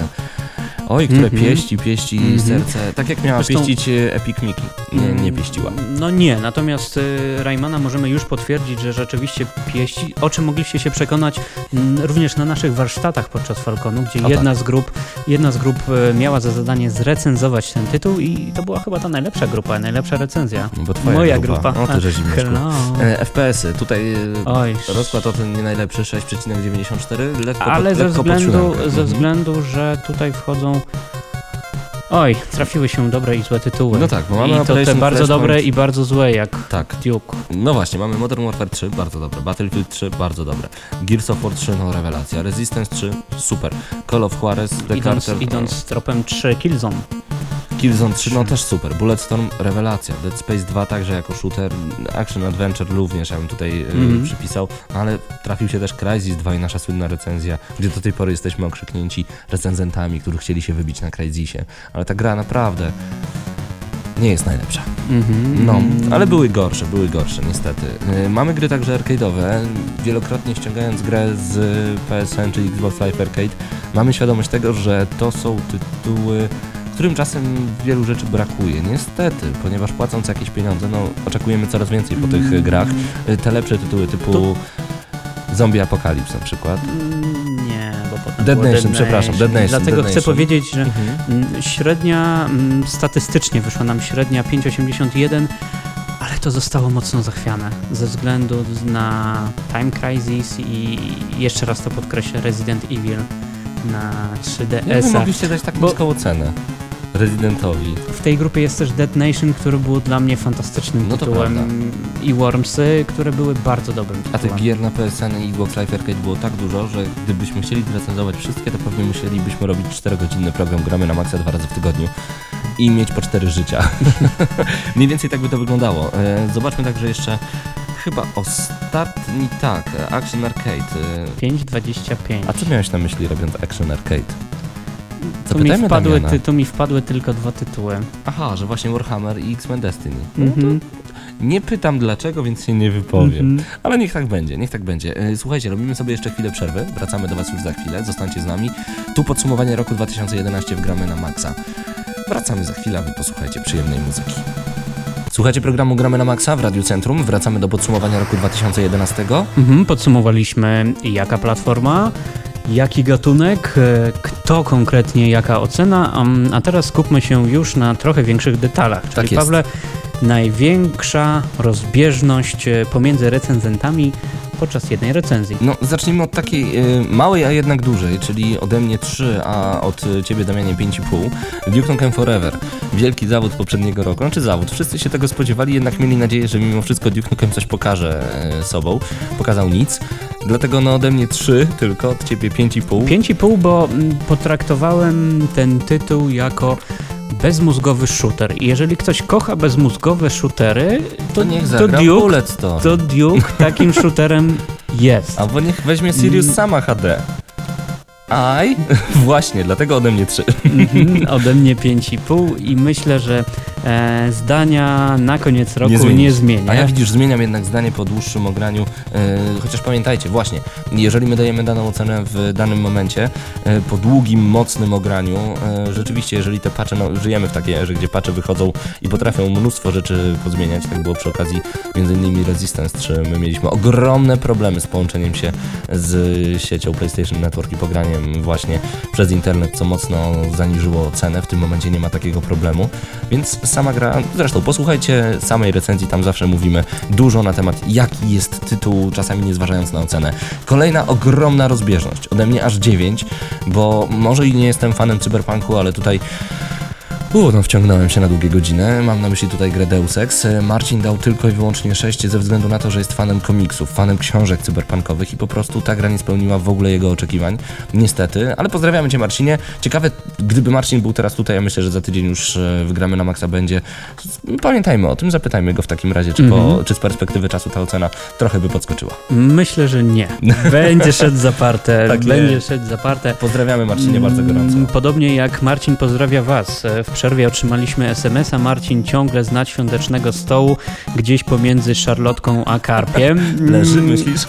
Oj, które Mhm. pieści, pieści Mhm. serce. Tak jak miała Zresztą- pieścić Epic Mickey. Nie, nie pieściła. No nie, natomiast y, Raymana możemy już potwierdzić, że rzeczywiście pieści, o czym mogliście się przekonać mm, również na naszych warsztatach podczas Falconu, gdzie O jedna z grup, jedna z grup y, miała za zadanie zrecenzować ten tytuł i to była chyba ta najlepsza grupa, najlepsza recenzja. No Moja grupa. grupa. O, ty. Hello. E, FPS-y, tutaj e, Oj, rozkład o ten nie najlepszy 6,94, lekko ale pod, ze lekko pod względu, siódemkę. ze Mhm. względu, że tutaj wchodzą Oj, trafiły się dobre i złe tytuły. No tak, bo mamy I to te bardzo Flashpoint. dobre i bardzo złe, jak Tak. Duke. No właśnie, mamy Modern Warfare 3, bardzo dobre, Battlefield 3, bardzo dobre, Gears of War 3, no rewelacja, Resistance 3, super, Call of Juarez, The Idąc, Carter, idąc tropem 3 Killzone. Killzone 3, no też super, Bulletstorm, rewelacja, Dead Space 2 także jako shooter, Action Adventure również, ja bym tutaj e, Mhm. przypisał, no ale trafił się też Crysis 2 i nasza słynna recenzja, gdzie do tej pory jesteśmy okrzyknięci recenzentami, którzy chcieli się wybić na Crysisie, ale ta gra naprawdę nie jest najlepsza. Mhm. No, ale były gorsze, były gorsze niestety. Yy, Mamy gry także arcade'owe. Wielokrotnie ściągając grę z PSN czy Xbox Live Arcade, mamy świadomość tego, że to są tytuły, którym czasem wielu rzeczy brakuje. Niestety, ponieważ płacąc jakieś pieniądze, no oczekujemy coraz więcej po tych Mm. grach. Yy, Te lepsze tytuły typu To- Zombie Apocalypse na przykład. Mm, Nie, bo potem Dead Nation, przepraszam, Dead Nation, Dlatego Dead chcę Nation. powiedzieć, że mm, średnia, mm, statystycznie wyszła nam średnia 5,81, ale to zostało mocno zachwiane ze względu na Time Crisis i jeszcze raz to podkreślę, Resident Evil na Jak wy 3DS-a. mogliście dać tak Bo- niską ocenę Residentowi? W tej grupie jest też Dead Nation, który był dla mnie fantastycznym No tytułem i Wormsy, które były bardzo dobrym A tytułem. tych gier na PSN i Xbox Live Arcade było tak dużo, że gdybyśmy chcieli recenzować wszystkie, to pewnie musielibyśmy robić 4-godzinny program Gramy na maksa dwa razy w tygodniu i mieć po 4 życia. Mniej więcej tak by to wyglądało. E, Zobaczmy także jeszcze chyba ostatni, tak, e, Action Arcade. E, 5,25. A co miałeś na myśli robiąc Action Arcade? Tu mi, Zapytajmy wpadły, ty, tu mi wpadły tylko dwa tytuły. Aha, że właśnie Warhammer i X-Men Destiny. Mhm. Nie pytam dlaczego, więc się nie wypowiem. Mhm. Ale niech tak będzie, niech tak będzie. E, Słuchajcie, robimy sobie jeszcze chwilę przerwy. Wracamy do Was już za chwilę. Zostańcie z nami. Tu podsumowanie roku 2011 w Gramy na Maxa. Wracamy za chwilę, a Wy posłuchajcie przyjemnej muzyki. Słuchajcie programu Gramy na Maxa w Radiu Centrum. Wracamy do podsumowania roku 2011. Mhm, podsumowaliśmy jaka platforma, jaki gatunek, e, kto konkretnie, jaka ocena, a teraz skupmy się już na trochę większych detalach. Czyli Tak. Pawle, największa rozbieżność e, pomiędzy recenzentami podczas jednej recenzji. No, zacznijmy od takiej e, małej, a jednak dużej, czyli ode mnie 3, a od e, Ciebie, Damianie, 5,5. Duke Nukem Forever. Wielki zawód poprzedniego roku. Znaczy zawód. Wszyscy się tego spodziewali, jednak mieli nadzieję, że mimo wszystko Duke Nukem coś pokaże e, sobą. Pokazał nic. Dlatego no ode mnie 3 tylko, od Ciebie 5,5. 5,5, bo mm, potraktowałem ten tytuł jako bezmózgowy shooter. I jeżeli ktoś kocha bezmózgowe shootery, to, To niech to Duke, to Duke takim shooterem jest. Albo niech weźmie Sirius Mm. sama HD. Aj, właśnie, dlatego ode mnie 3. Mhm, ode mnie 5,5 i myślę, że e, zdania na koniec roku nie, zmienisz. zmienia. A ja widzisz, zmieniam jednak zdanie po dłuższym ograniu, e, chociaż pamiętajcie, właśnie, jeżeli my dajemy daną ocenę w danym momencie, e, po długim, mocnym ograniu, e, rzeczywiście, jeżeli te patche, no, żyjemy w takiej erze, gdzie patche wychodzą i potrafią mnóstwo rzeczy pozmieniać, tak było przy okazji m.in. Resistance 3, my mieliśmy ogromne problemy z połączeniem się z siecią PlayStation Network i pograniem właśnie przez internet, co mocno zaniżyło cenę, w tym momencie nie ma takiego problemu, więc sama gra, zresztą posłuchajcie samej recenzji, tam zawsze mówimy dużo na temat jaki jest tytuł, czasami nie zważając na ocenę. Kolejna ogromna rozbieżność, ode mnie aż 9, bo może i nie jestem fanem cyberpunku, ale tutaj U, no wciągnąłem się na długie godziny. Mam na myśli tutaj grę Deus Ex. Marcin dał tylko i wyłącznie 6 ze względu na to, że jest fanem komiksów, fanem książek cyberpunkowych i po prostu ta gra nie spełniła w ogóle jego oczekiwań. Niestety, ale pozdrawiamy Cię Marcinie. Ciekawe, gdyby Marcin był teraz tutaj, ja myślę, że za tydzień już e, wygramy na maksa będzie. Pamiętajmy o tym, zapytajmy go w takim razie, czy, po, Mhm. czy z perspektywy czasu ta ocena trochę by podskoczyła. Myślę, że nie. Będzie szedł zaparte. Tak będzie szedł zaparte. Pozdrawiamy Marcinie bardzo gorąco. Mm, Podobnie jak Marcin pozdrawia Was. E, W przerwie otrzymaliśmy SMS-a. Marcin ciągle z nadświątecznego stołu, gdzieś pomiędzy szarlotką a karpiem. Leży, Mm, myślisz?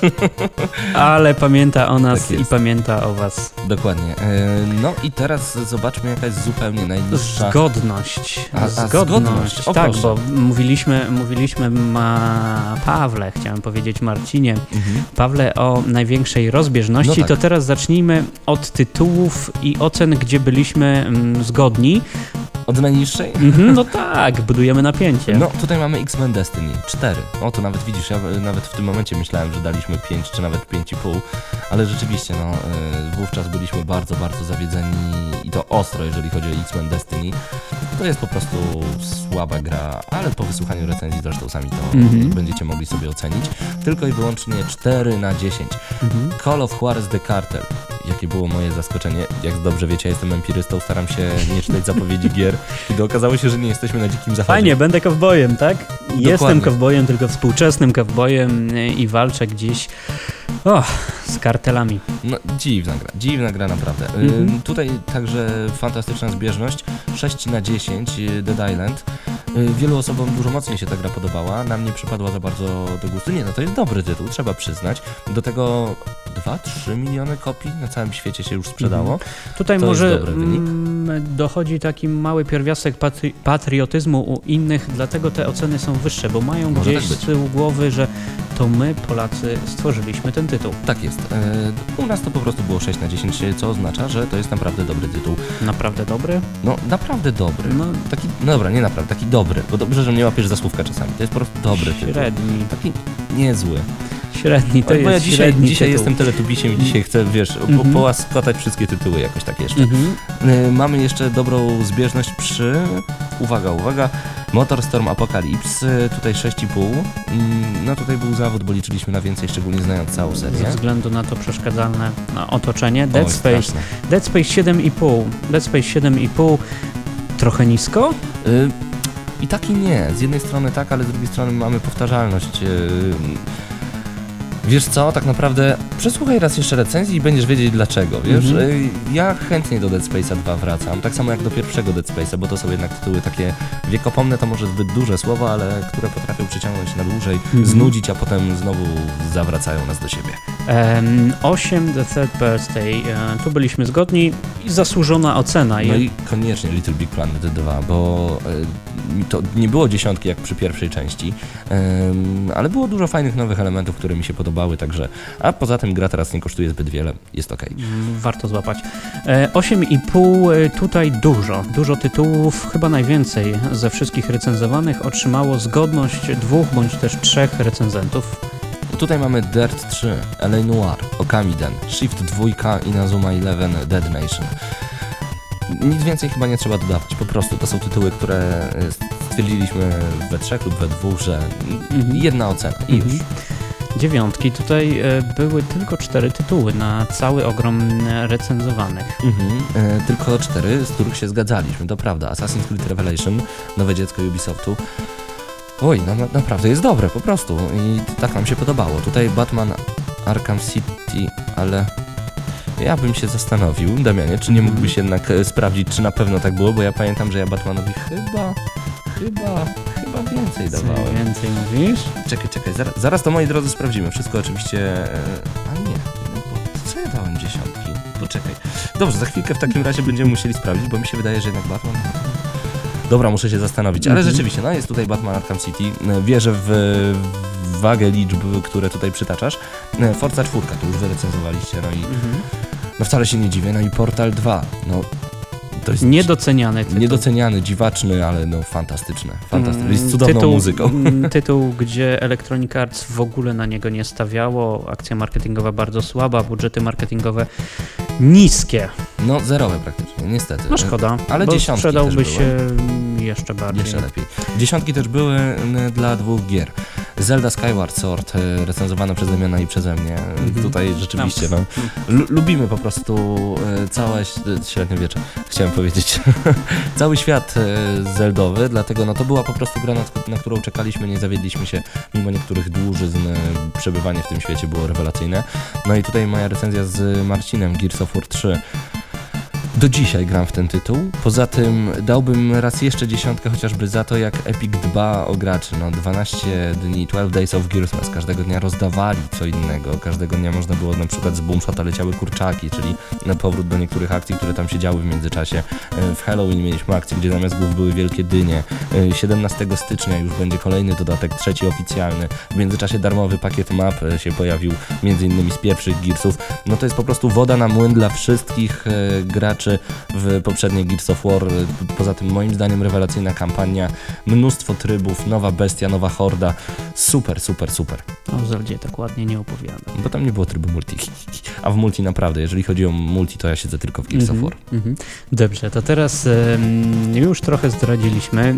Ale pamięta o nas Tak i pamięta o Was. Dokładnie. E, No i teraz zobaczmy jaka jest zupełnie najniższa. Zgodność. A- a zgodność, o Tak, proszę. bo mówiliśmy, mówiliśmy ma Pawle, chciałem powiedzieć Marcinie, Mhm. Pawle o największej rozbieżności, No tak. to teraz zacznijmy od tytułów i ocen, gdzie byliśmy mm, zgodni. Od najniższej? Mhm, no tak, budujemy napięcie. No, tutaj mamy X-Men Destiny 4. O, to nawet widzisz, ja nawet w tym momencie myślałem, że daliśmy 5 czy nawet 5,5, ale rzeczywiście, no, e, wówczas byliśmy bardzo, bardzo zawiedzeni i to ostro, jeżeli chodzi o X-Men Destiny. To jest po prostu słaba gra, ale po wysłuchaniu recenzji zresztą sami to Mhm. będziecie mogli sobie ocenić. Tylko i wyłącznie 4 na 10. Mhm. Call of Juarez The Cartel. Jakie było moje zaskoczenie. Jak dobrze wiecie, ja jestem empirystą, staram się nie czytać zapowiedzi gier. Kiedy okazało się, że nie jesteśmy na dzikim zachodzie. Fajnie, będę kowbojem, tak? Jestem Dokładnie. kowbojem, tylko współczesnym kowbojem y, i walczę gdzieś o, z kartelami. No, dziwna gra, dziwna gra naprawdę. Y. Tutaj także fantastyczna zbieżność, 6 na 10 y, Dead Island. Y, Wielu osobom dużo mocniej się ta gra podobała, nam nie przypadła za bardzo do gustu. Nie, no to jest dobry tytuł, trzeba przyznać. Do tego 2-3 miliony kopii na całym świecie się już sprzedało. Tutaj To może mm, dochodzi taki mały pierwiastek patri patriotyzmu u innych, dlatego te oceny są wyższe, bo mają Może gdzieś tak z tyłu głowy, że to my, Polacy, stworzyliśmy ten tytuł. Tak jest. Y, U nas to po prostu było 6 na 10, co oznacza, że to jest naprawdę dobry tytuł. Naprawdę dobry? No, naprawdę dobry. No, Taki, no dobra, nie naprawdę, taki dobry, bo dobrze, że mnie łapiesz za słówka czasami. To jest po prostu dobry tytuł. średni. Taki niezły. Średni, to Oj, jest bo ja dzisiaj, średni dzisiaj jestem teletubisiem i dzisiaj chcę, wiesz, po, Mhm. połaskotać wszystkie tytuły jakoś tak jeszcze. Mhm. Y, Mamy jeszcze dobrą zbieżność przy, uwaga, uwaga, Motorstorm Apocalypse, tutaj 6,5. Mm, No tutaj był zawód, bo liczyliśmy na więcej, szczególnie znając całą Ze serię. względu na to przeszkadzalne otoczenie. Dead Space, straszne. Dead Space 7,5. Dead Space 7,5 trochę nisko? Y, I tak i nie. Z jednej strony tak, ale z drugiej strony mamy powtarzalność. y, Wiesz co, tak naprawdę przesłuchaj raz jeszcze recenzji i będziesz wiedzieć dlaczego, wiesz? Mhm. Y, Ja chętnie do Dead Space'a 2 wracam, tak samo jak do pierwszego Dead Space'a, bo to są jednak tytuły takie wiekopomne, to może zbyt duże słowo, ale które potrafią przyciągnąć na dłużej, Mhm. znudzić, a potem znowu zawracają nas do siebie. Em, 8 The Third Birthday. E, tu byliśmy zgodni i zasłużona ocena. No i koniecznie Little Big Planet 2, bo y, to nie było dziesiątki jak przy pierwszej części, ale było dużo fajnych nowych elementów, które mi się podobały, także, a poza tym gra teraz nie kosztuje zbyt wiele, jest ok. Warto złapać. E, 8,5 e, tutaj dużo, dużo tytułów, chyba najwięcej ze wszystkich recenzowanych otrzymało zgodność dwóch bądź też trzech recenzentów. Tutaj mamy Dirt 3, LA Noir, Okamiden, Shift 2 i Nazuma 11 Dead Nation. Nic więcej chyba nie trzeba dodawać, po prostu to są tytuły, które e, stwierdziliśmy we trzech lub we dwóch, że Mhm. jedna ocena i już. Mhm. Dziewiątki. Tutaj e, były tylko cztery tytuły na cały ogrom e, recenzowanych. Mhm. Tylko cztery, z których się zgadzaliśmy, to prawda. Assassin's Creed Revelation, nowe dziecko Ubisoftu. Oj, no, na, naprawdę jest dobre, po prostu. I tak nam się podobało. Tutaj Batman Arkham City, ale ja bym się zastanowił, Damianie, czy nie mógłbyś jednak e, sprawdzić, czy na pewno tak było, bo ja pamiętam, że ja Batmanowi chyba, chyba, chyba więcej dawałem. więcej mówisz? Czekaj, czekaj, zaraz, zaraz to moi drodzy sprawdzimy. Wszystko oczywiście. E, a nie, no bo co ja dałem dziesiątki? Poczekaj. Dobrze, za chwilkę w takim razie będziemy musieli sprawdzić, bo mi się wydaje, że jednak Batman. Dobra, muszę się zastanowić, ale Mhm. rzeczywiście, no jest tutaj Batman Arkham City. Wierzę w, w wagę liczb, które tutaj przytaczasz. Forza 4 to już wyrecenzowaliście, no i Mhm. no wcale się nie dziwię. No i Portal 2, no to jest Niedoceniany tytuł. niedoceniany, dziwaczny, ale no fantastyczny. Fantastyczny, jest Mm, cudowną tytuł, muzyką. mm, Tytuł, gdzie Electronic Arts w ogóle na niego nie stawiało, akcja marketingowa bardzo słaba, budżety marketingowe niskie. No zerowe praktycznie, niestety. No szkoda, Ale bo sprzedałby się jeszcze bardziej. Jeszcze lepiej. Dziesiątki też były dla dwóch gier. Zelda Skyward Sword, e, recenzowane przeze mnie i przeze mnie. Mhm. Tutaj rzeczywiście, no, lu- lubimy po prostu e, całe ś- średniowiecze, chciałem powiedzieć. Cały świat e, zeldowy, dlatego no to była po prostu gra, na, na którą czekaliśmy, nie zawiedliśmy się, mimo niektórych dłużyzn, e, przebywanie w tym świecie było rewelacyjne. No i tutaj moja recenzja z Marcinem, Gears of War 3. Do dzisiaj gram w ten tytuł. Poza tym dałbym raz jeszcze dziesiątkę chociażby za to, jak Epic dba o graczy. No 12 dni, 12 Days of Gearsmas. Każdego dnia rozdawali co innego. Każdego dnia można było na przykład z Boomshota leciały kurczaki, czyli powrót do niektórych akcji, które tam się działy w międzyczasie. E, W Halloween mieliśmy akcję, gdzie zamiast głów były wielkie dynie. E, 17 stycznia już będzie kolejny dodatek, trzeci oficjalny. W międzyczasie darmowy pakiet map e, się pojawił, między innymi z pierwszych Gearsów. No to jest po prostu woda na młyn dla wszystkich e, w poprzedniej Gears of War. Poza tym moim zdaniem rewelacyjna kampania, mnóstwo trybów, nowa bestia, nowa horda. Super, super, super. O Zeldzie tak ładnie nie opowiadam. Bo tam nie było trybu multi. A w multi naprawdę, jeżeli chodzi o multi, to ja siedzę tylko w Gears of War. mhm. Dobrze, to teraz już trochę zdradziliśmy.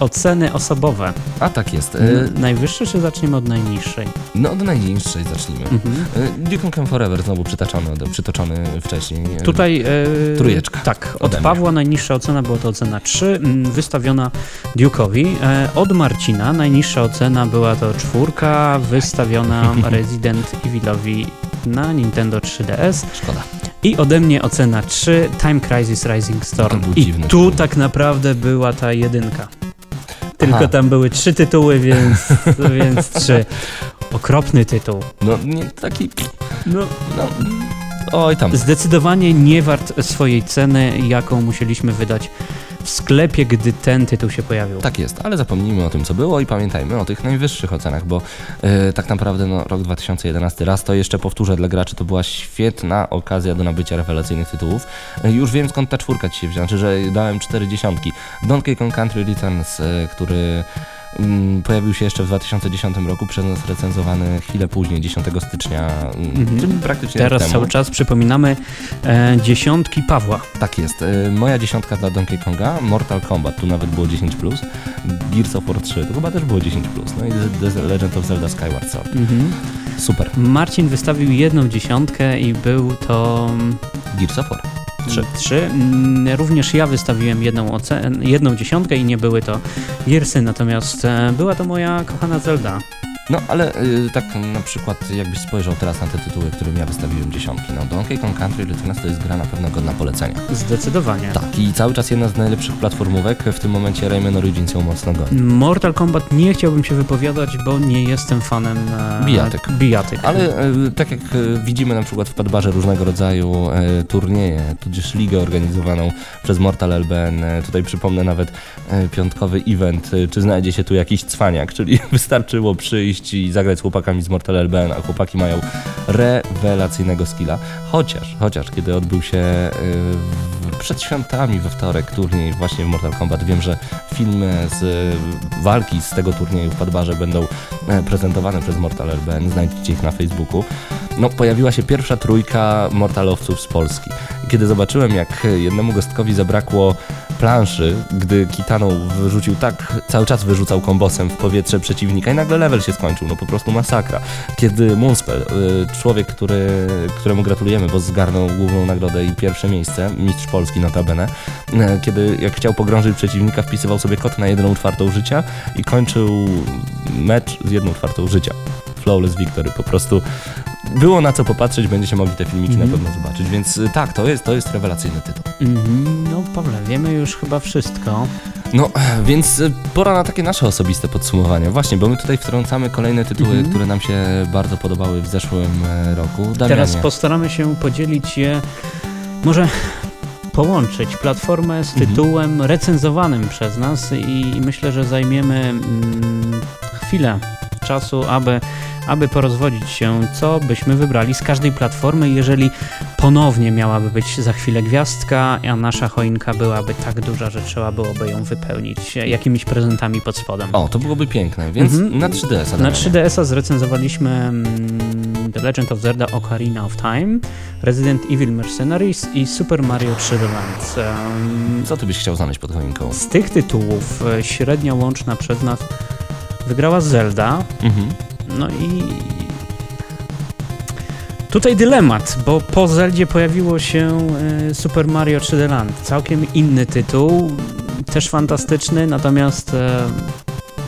Oceny osobowe. A tak jest. E, Najwyższe czy zaczniemy od najniższej? No od najniższej zacznijmy. Mhm. E, Duke Nukem Forever znowu przytaczony, przytoczony wcześniej. E, Tutaj e, Trójeczka. Tak, od. Pawła najniższa ocena była to ocena 3, mm, wystawiona Duke'owi. E, od Marcina najniższa ocena była to czwórka, wystawiona Resident Evilowi na Nintendo 3DS. Szkoda. I ode mnie ocena 3, Time Crisis Rising Storm. To był I dziwny tu tak naprawdę była ta jedynka. Tylko Aha. tam były trzy tytuły, więc, więc trzy. Okropny tytuł. No nie taki. No, No, oj tam. Zdecydowanie nie wart swojej ceny, jaką musieliśmy wydać w sklepie, gdy ten tytuł się pojawił. Tak jest, ale zapomnijmy o tym, co było i pamiętajmy o tych najwyższych ocenach, bo e, tak naprawdę no, rok 2011, raz to jeszcze powtórzę dla graczy, to była świetna okazja do nabycia rewelacyjnych tytułów. E, już wiem skąd ta czwórka ci się wzięła, znaczy, że dałem cztery dziesiątki. Donkey Kong Country Returns, e, który pojawił się jeszcze w 2010 roku, przez nas recenzowany chwilę później, 10 stycznia, mm, Mhm. czyli praktycznie Teraz temu. cały czas przypominamy e, dziesiątki Pawła. Tak jest. E, Moja dziesiątka dla Donkey Konga, Mortal Kombat, tu nawet było 10+, plus. Gears of War 3, to chyba też było 10+, plus. no i The- Legend of Zelda Skyward Sword. Super. Marcin wystawił jedną dziesiątkę i był to Gears of War 3. trzy. Mm, Również ja wystawiłem jedną, ocen- jedną dziesiątkę i nie były to Gearsy, natomiast e, była to moja kochana Zelda. No ale y, tak na przykład jakbyś spojrzał teraz na te tytuły, którym ja wystawiłem dziesiątki, no Donkey Kong Country Returns to jest gra na pewno godna polecenia. Zdecydowanie. Tak, i cały czas jedna z najlepszych platformówek, w tym momencie Rayman Origins ją mocno goni. Mortal Kombat nie chciałbym się wypowiadać, bo nie jestem fanem e, Bijatyk. bijatyk. Ale e, tak jak e, widzimy na przykład w Padbarze różnego rodzaju e, turnieje, tudzież ligę organizowaną przez Mortal LBN, e, tutaj przypomnę nawet e, piątkowy event, czy znajdzie się tu jakiś cwaniak, czyli wystarczyło przyjść i zagrać z chłopakami z Mortal LBN, a chłopaki mają rewelacyjnego skilla. Chociaż, chociaż kiedy odbył się w- przed świątami we wtorek turniej właśnie w Mortal Kombat, wiem, że filmy z e, walki z tego turnieju w Padbarze będą e, prezentowane przez Mortal LBN, znajdziecie ich na Facebooku. No, pojawiła się pierwsza trójka Mortalowców z Polski. Kiedy zobaczyłem, jak jednemu gostkowi zabrakło planszy, gdy Kitano wyrzucił tak, cały czas wyrzucał kombosem w powietrze przeciwnika i nagle level się skończył, no po prostu masakra. Kiedy Moonspell, y, człowiek, który, któremu gratulujemy, bo zgarnął główną nagrodę i pierwsze miejsce, mistrz Polski notabene, y, kiedy jak chciał pogrążyć przeciwnika, wpisywał sobie kod na jedną czwartą życia i kończył mecz z jedną czwartą życia. Flawless Victory, po prostu było na co popatrzeć, będziecie mogli te filmiki Mhm. na pewno zobaczyć, więc y, tak, to jest, to jest rewelacyjny tytuł. Mhm, No, Pawle, wiemy już chyba wszystko. No, więc y, pora na takie nasze osobiste podsumowania. Właśnie, bo my tutaj wtrącamy kolejne tytuły, Mhm. które nam się bardzo podobały w zeszłym e, roku. Damianie. Teraz postaramy się podzielić je, może połączyć platformę z Mhm. tytułem recenzowanym przez nas i myślę, że zajmiemy mm, chwilę czasu, aby, aby porozwodzić się, co byśmy wybrali z każdej platformy, jeżeli ponownie miałaby być za chwilę gwiazdka, a nasza choinka byłaby tak duża, że trzeba byłoby ją wypełnić jakimiś prezentami pod spodem. O, to byłoby piękne, więc Mhm. na 3DS. Na 3DS-a zrecenzowaliśmy mm, The Legend of Zelda Ocarina of Time, Resident Evil Mercenaries i Super Mario 3D Land. Um, Co ty byś chciał znaleźć pod choinką? z tych tytułów e, średnia łączna przez nas wygrała Zelda, Mhm. No i tutaj dylemat, bo po Zeldzie pojawiło się e, Super Mario 3D Land, całkiem inny tytuł, też fantastyczny, natomiast e,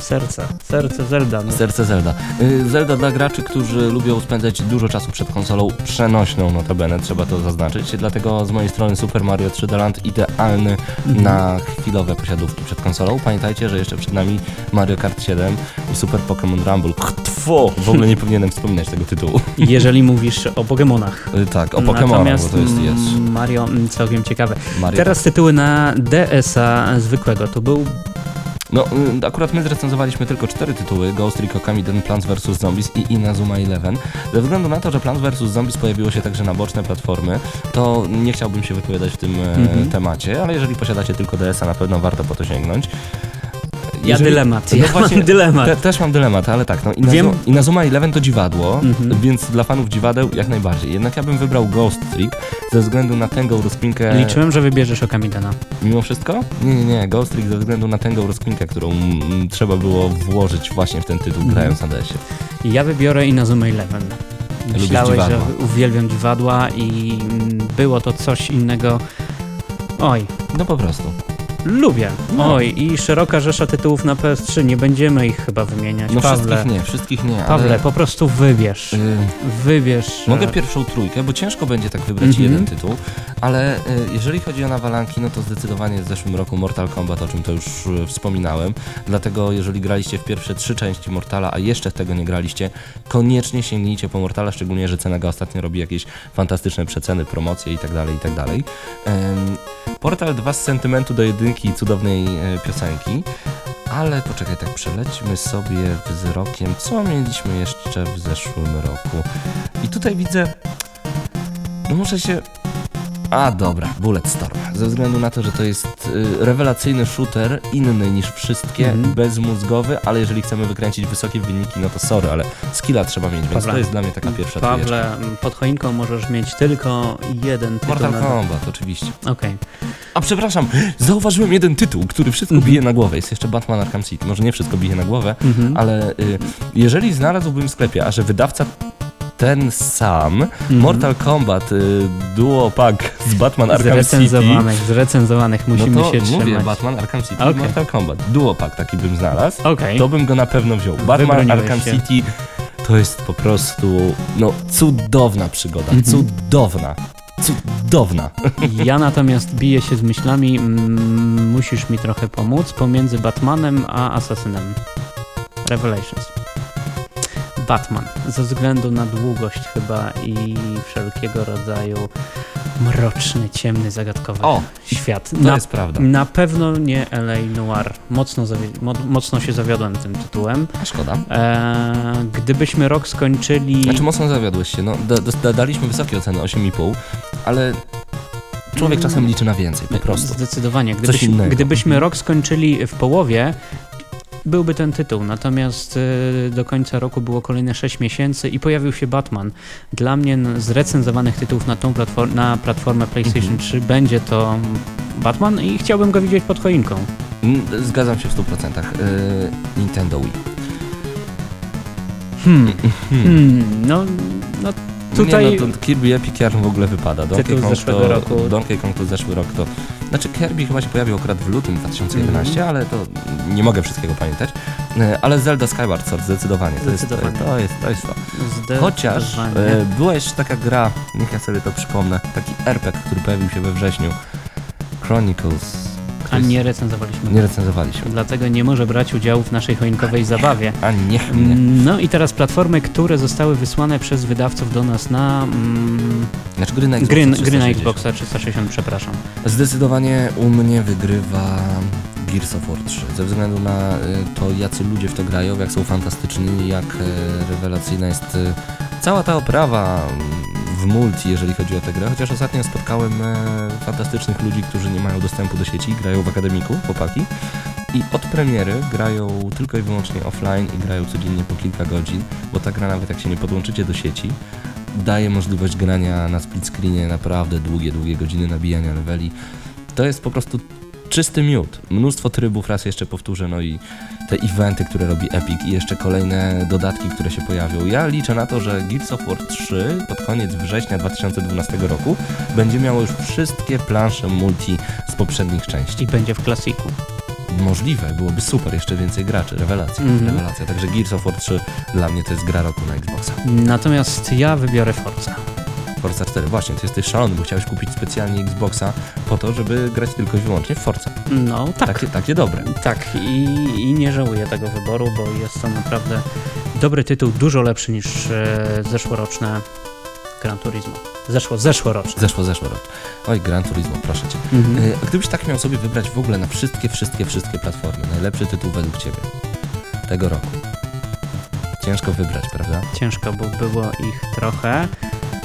serce, serce Zelda. No. Serce Zelda. Y, Zelda dla graczy, którzy lubią spędzać dużo czasu przed konsolą, przenośną notabene, trzeba to zaznaczyć, dlatego z mojej strony Super Mario 3D Land idealny Mhm. na chwilowe posiadówki przed konsolą. Pamiętajcie, że jeszcze przed nami Mario Kart 7 i Super Pokémon Rumble. Tfu! W ogóle nie powinienem wspominać tego tytułu. Jeżeli mówisz o Pokémonach. Y, Tak, o Pokémonach, bo to jest, jest mm, Mario mm, całkiem ciekawe. Mario Teraz tytuły na DS-a zwykłego. To był No, y, akurat my zrecenzowaliśmy tylko cztery tytuły, Ghost Recon Kamiden, Plants vs. Zombies i Inazuma Eleven. Ze względu na to, że Plants vs. Zombies pojawiło się także na boczne platformy, to nie chciałbym się wypowiadać w tym e, Mhm. temacie, ale jeżeli posiadacie tylko DS-a, na pewno warto po to sięgnąć. Ja dylemat. No Ja właśnie, mam dylemat. Te, też mam dylemat, ale tak, no Inazu, Wiem- Inazuma Eleven to dziwadło, Mhm. więc dla fanów dziwadeł jak najbardziej. Jednak ja bym wybrał Ghost Trick ze względu na tęgą rozkminkę... Liczyłem, że wybierzesz Okamidana. Mimo wszystko? Nie, nie, nie. Ghost Trick ze względu na tęgą rozkminkę, którą mm, trzeba było włożyć właśnie w ten tytuł, Mhm. grając na DS-ie. Ja wybiorę Inazuma Eleven. Myślałeś, że uwielbiam dziwadła i było to coś innego. Oj, No po prostu. Lubię. No. Oj, i szeroka rzesza tytułów na PS3. Nie będziemy ich chyba wymieniać. No Pawle, wszystkich nie, wszystkich nie, Pawle, ale... po prostu wybierz. y, Wybierz. Mogę e, pierwszą trójkę, bo ciężko będzie tak wybrać Mhm. jeden tytuł, ale y, jeżeli chodzi o nawalanki, no to zdecydowanie w zeszłym roku Mortal Kombat, o czym to już y, wspominałem. Dlatego jeżeli graliście w pierwsze trzy części Mortala, a jeszcze tego nie graliście, koniecznie sięgnijcie po Mortala, szczególnie, że Cenega ostatnio robi jakieś fantastyczne przeceny, promocje i tak dalej, Portal 2 z sentymentu do jedynki cudownej e, piosenki. Ale poczekaj, tak przelećmy sobie wzrokiem, co mieliśmy jeszcze w zeszłym roku. I tutaj widzę, no muszę się... A dobra, Bulletstorm. Ze względu na to, że to jest y, rewelacyjny shooter, inny niż wszystkie, Mhm. bezmózgowy, ale jeżeli chcemy wykręcić wysokie wyniki, no to sorry, ale skilla trzeba mieć, więc Pawle, to jest dla mnie taka pierwsza trójeczka. Pawle, m, pod choinką możesz mieć tylko jeden tytuł. Mortal na- Kombat, oczywiście. Okej. A przepraszam, zauważyłem jeden tytuł, który wszystko Mhm. bije na głowę. Jest jeszcze Batman Arkham City. Może nie wszystko bije na głowę, Mhm. ale y, jeżeli znalazłbym w sklepie, a że wydawca ten sam, Mhm. Mortal Kombat y, Duo Pack z Batman Arkham City, Zrecenzowanych, zrecenzowanych musimy no to się mówię, trzymać. Batman Arkham City i Mortal Kombat. Duo Pack taki bym znalazł, Okej. to bym go na pewno wziął. Batman Wybroniłeś Arkham się. City to jest po prostu, no, cudowna przygoda, Mhm. cudowna, cudowna. Ja natomiast biję się z myślami, mm, musisz mi trochę pomóc, pomiędzy Batmanem a Asasynem. Revelations. Batman, ze względu na długość chyba i wszelkiego rodzaju mroczny, ciemny, zagadkowy O, świat. to Na, jest prawda. na pewno nie LA Noir. Mocno, mo, mocno się zawiodłem tym tytułem. A szkoda. Eee, gdybyśmy rok skończyli... Znaczy mocno zawiodłeś się, no da, da, daliśmy wysokie oceny, 8,5, ale człowiek czasem liczy na więcej, po prostu. Zdecydowanie. Coś Gdybyśmy, gdybyśmy rok skończyli w połowie, byłby ten tytuł. Natomiast y, do końca roku było kolejne 6 miesięcy i pojawił się Batman. Dla mnie z recenzowanych tytułów na tą platform, na platformę PlayStation Mhm. 3 będzie to Batman i chciałbym go widzieć pod choinką. Mm, Zgadzam się w 100%. Yy, Nintendo Wii. Hmm. Hmm. No, no tutaj... Nie, no, to Kirby Epic Yarn w ogóle wypada. Donkey Kong, zeszłego to, roku. Donkey Kong to zeszły rok to... Znaczy Kirby chyba się pojawił akurat w lutym 2011, ale to nie mogę wszystkiego pamiętać. Yy, Ale Zelda Skyward Sword zdecydowanie. To jest, Zdecydowanie. to jest, to jest to. zdecydowanie. Chociaż e, była jeszcze taka gra, niech ja sobie to przypomnę, taki RPG, który pojawił się we wrześniu. Chronicles. A nie recenzowaliśmy. Nie recenzowaliśmy. Dlatego nie może brać udziału w naszej choinkowej zabawie. A niech mnie. No i teraz platformy, które zostały wysłane przez wydawców do nas na mm, Znaczy gry na Xboxa gry, gry na 360. Xboxa 360, przepraszam. Zdecydowanie u mnie wygrywa Gears of War 3. Ze względu na y, to, jacy ludzie w to grają, jak są fantastyczni, jak y, rewelacyjna jest y, cała ta oprawa w multi, jeżeli chodzi o tę grę. Chociaż ostatnio spotkałem e, fantastycznych ludzi, którzy nie mają dostępu do sieci grają w akademiku, chłopaki. i od premiery grają tylko i wyłącznie offline i grają codziennie po kilka godzin, bo ta gra nawet jak się nie podłączycie do sieci, daje możliwość grania na split screenie naprawdę długie, długie godziny nabijania leveli. To jest po prostu czysty miód. Mnóstwo trybów, raz jeszcze powtórzę, no i te eventy, które robi Epic i jeszcze kolejne dodatki, które się pojawią. Ja liczę na to, że Gears of War 3 pod koniec września 2012 roku będzie miało już wszystkie plansze multi z poprzednich części. I będzie w klasiku. Możliwe, byłoby super, jeszcze więcej graczy, rewelacja, Mhm. rewelacja. Także Gears of War 3 dla mnie to jest gra roku na Xboxa. Natomiast ja wybiorę Forza. Forza 4, właśnie, ty jesteś szalony, bo chciałeś kupić specjalnie Xboxa po to, żeby grać tylko i wyłącznie w Forza. No tak. Takie, takie dobre. Tak, i, i nie żałuję tego wyboru, bo jest to naprawdę dobry tytuł, dużo lepszy niż e, zeszłoroczne Gran Turismo. Zeszło, zeszłoroczne. Zeszło, zeszło rok. Oj, Gran Turismo, proszę cię. Mhm. A gdybyś tak miał sobie wybrać w ogóle na wszystkie, wszystkie, wszystkie platformy, najlepszy tytuł według ciebie tego roku? Ciężko wybrać, prawda? Ciężko, bo było ich trochę.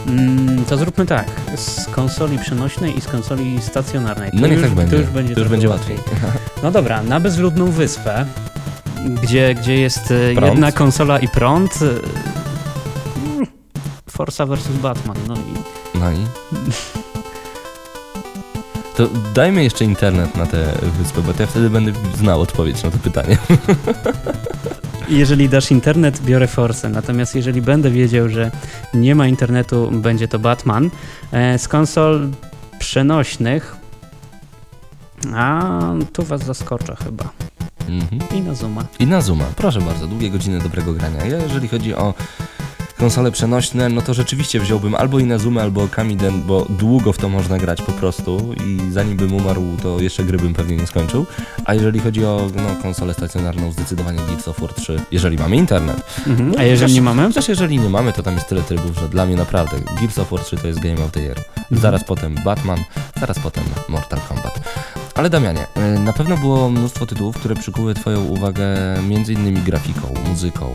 Mm, to zróbmy tak, z konsoli przenośnej i z konsoli stacjonarnej. To No niech już, tak będzie. To już będzie, To już będzie łatwiej. No dobra, na bezludną wyspę, gdzie, gdzie jest e, Prąd. jedna konsola i prąd. e, Forza vs Batman, no i No i? To dajmy jeszcze internet na tę wyspę, bo ja wtedy będę znał odpowiedź na to pytanie. Jeżeli dasz internet, biorę Force. Natomiast jeżeli będę wiedział, że nie ma internetu, będzie to Batman. E, z konsol przenośnych. A tu was zaskoczę chyba. Mhm. I na Zuma. I na Zuma, proszę bardzo, długie godziny dobrego grania. Ja jeżeli chodzi o konsole przenośne, no to rzeczywiście wziąłbym albo Inazumę, albo Kamiden, bo długo w to można grać po prostu i zanim bym umarł, to jeszcze gry bym pewnie nie skończył. A jeżeli chodzi o no, konsolę stacjonarną, zdecydowanie Gears of War 3, jeżeli mamy internet. Mhm. No, A jeżeli chociaż- nie mamy? Chociaż jeżeli nie mamy, to tam jest tyle trybów, że dla mnie naprawdę Gears of War 3 to jest Game of the Year. Mhm. Zaraz potem Batman, zaraz potem Mortal Kombat. Ale Damianie, y, na pewno było mnóstwo tytułów, które przykuły Twoją uwagę między innymi grafiką, muzyką,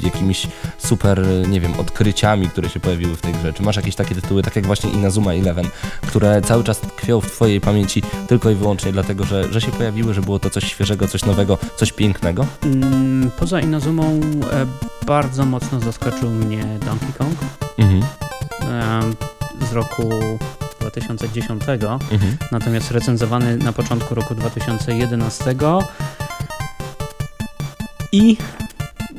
y, jakimiś super, nie wiem, odkryciami, które się pojawiły w tej grze. Czy masz jakieś takie tytuły, tak jak właśnie Inazuma Eleven, które cały czas tkwią w Twojej pamięci tylko i wyłącznie dlatego, że, że się pojawiły, że było to coś świeżego, coś nowego, coś pięknego? Mm, Poza Inazumą e, bardzo mocno zaskoczył mnie Donkey Kong Mhm, e, z roku 2010. mhm. natomiast recenzowany na początku roku 2011 i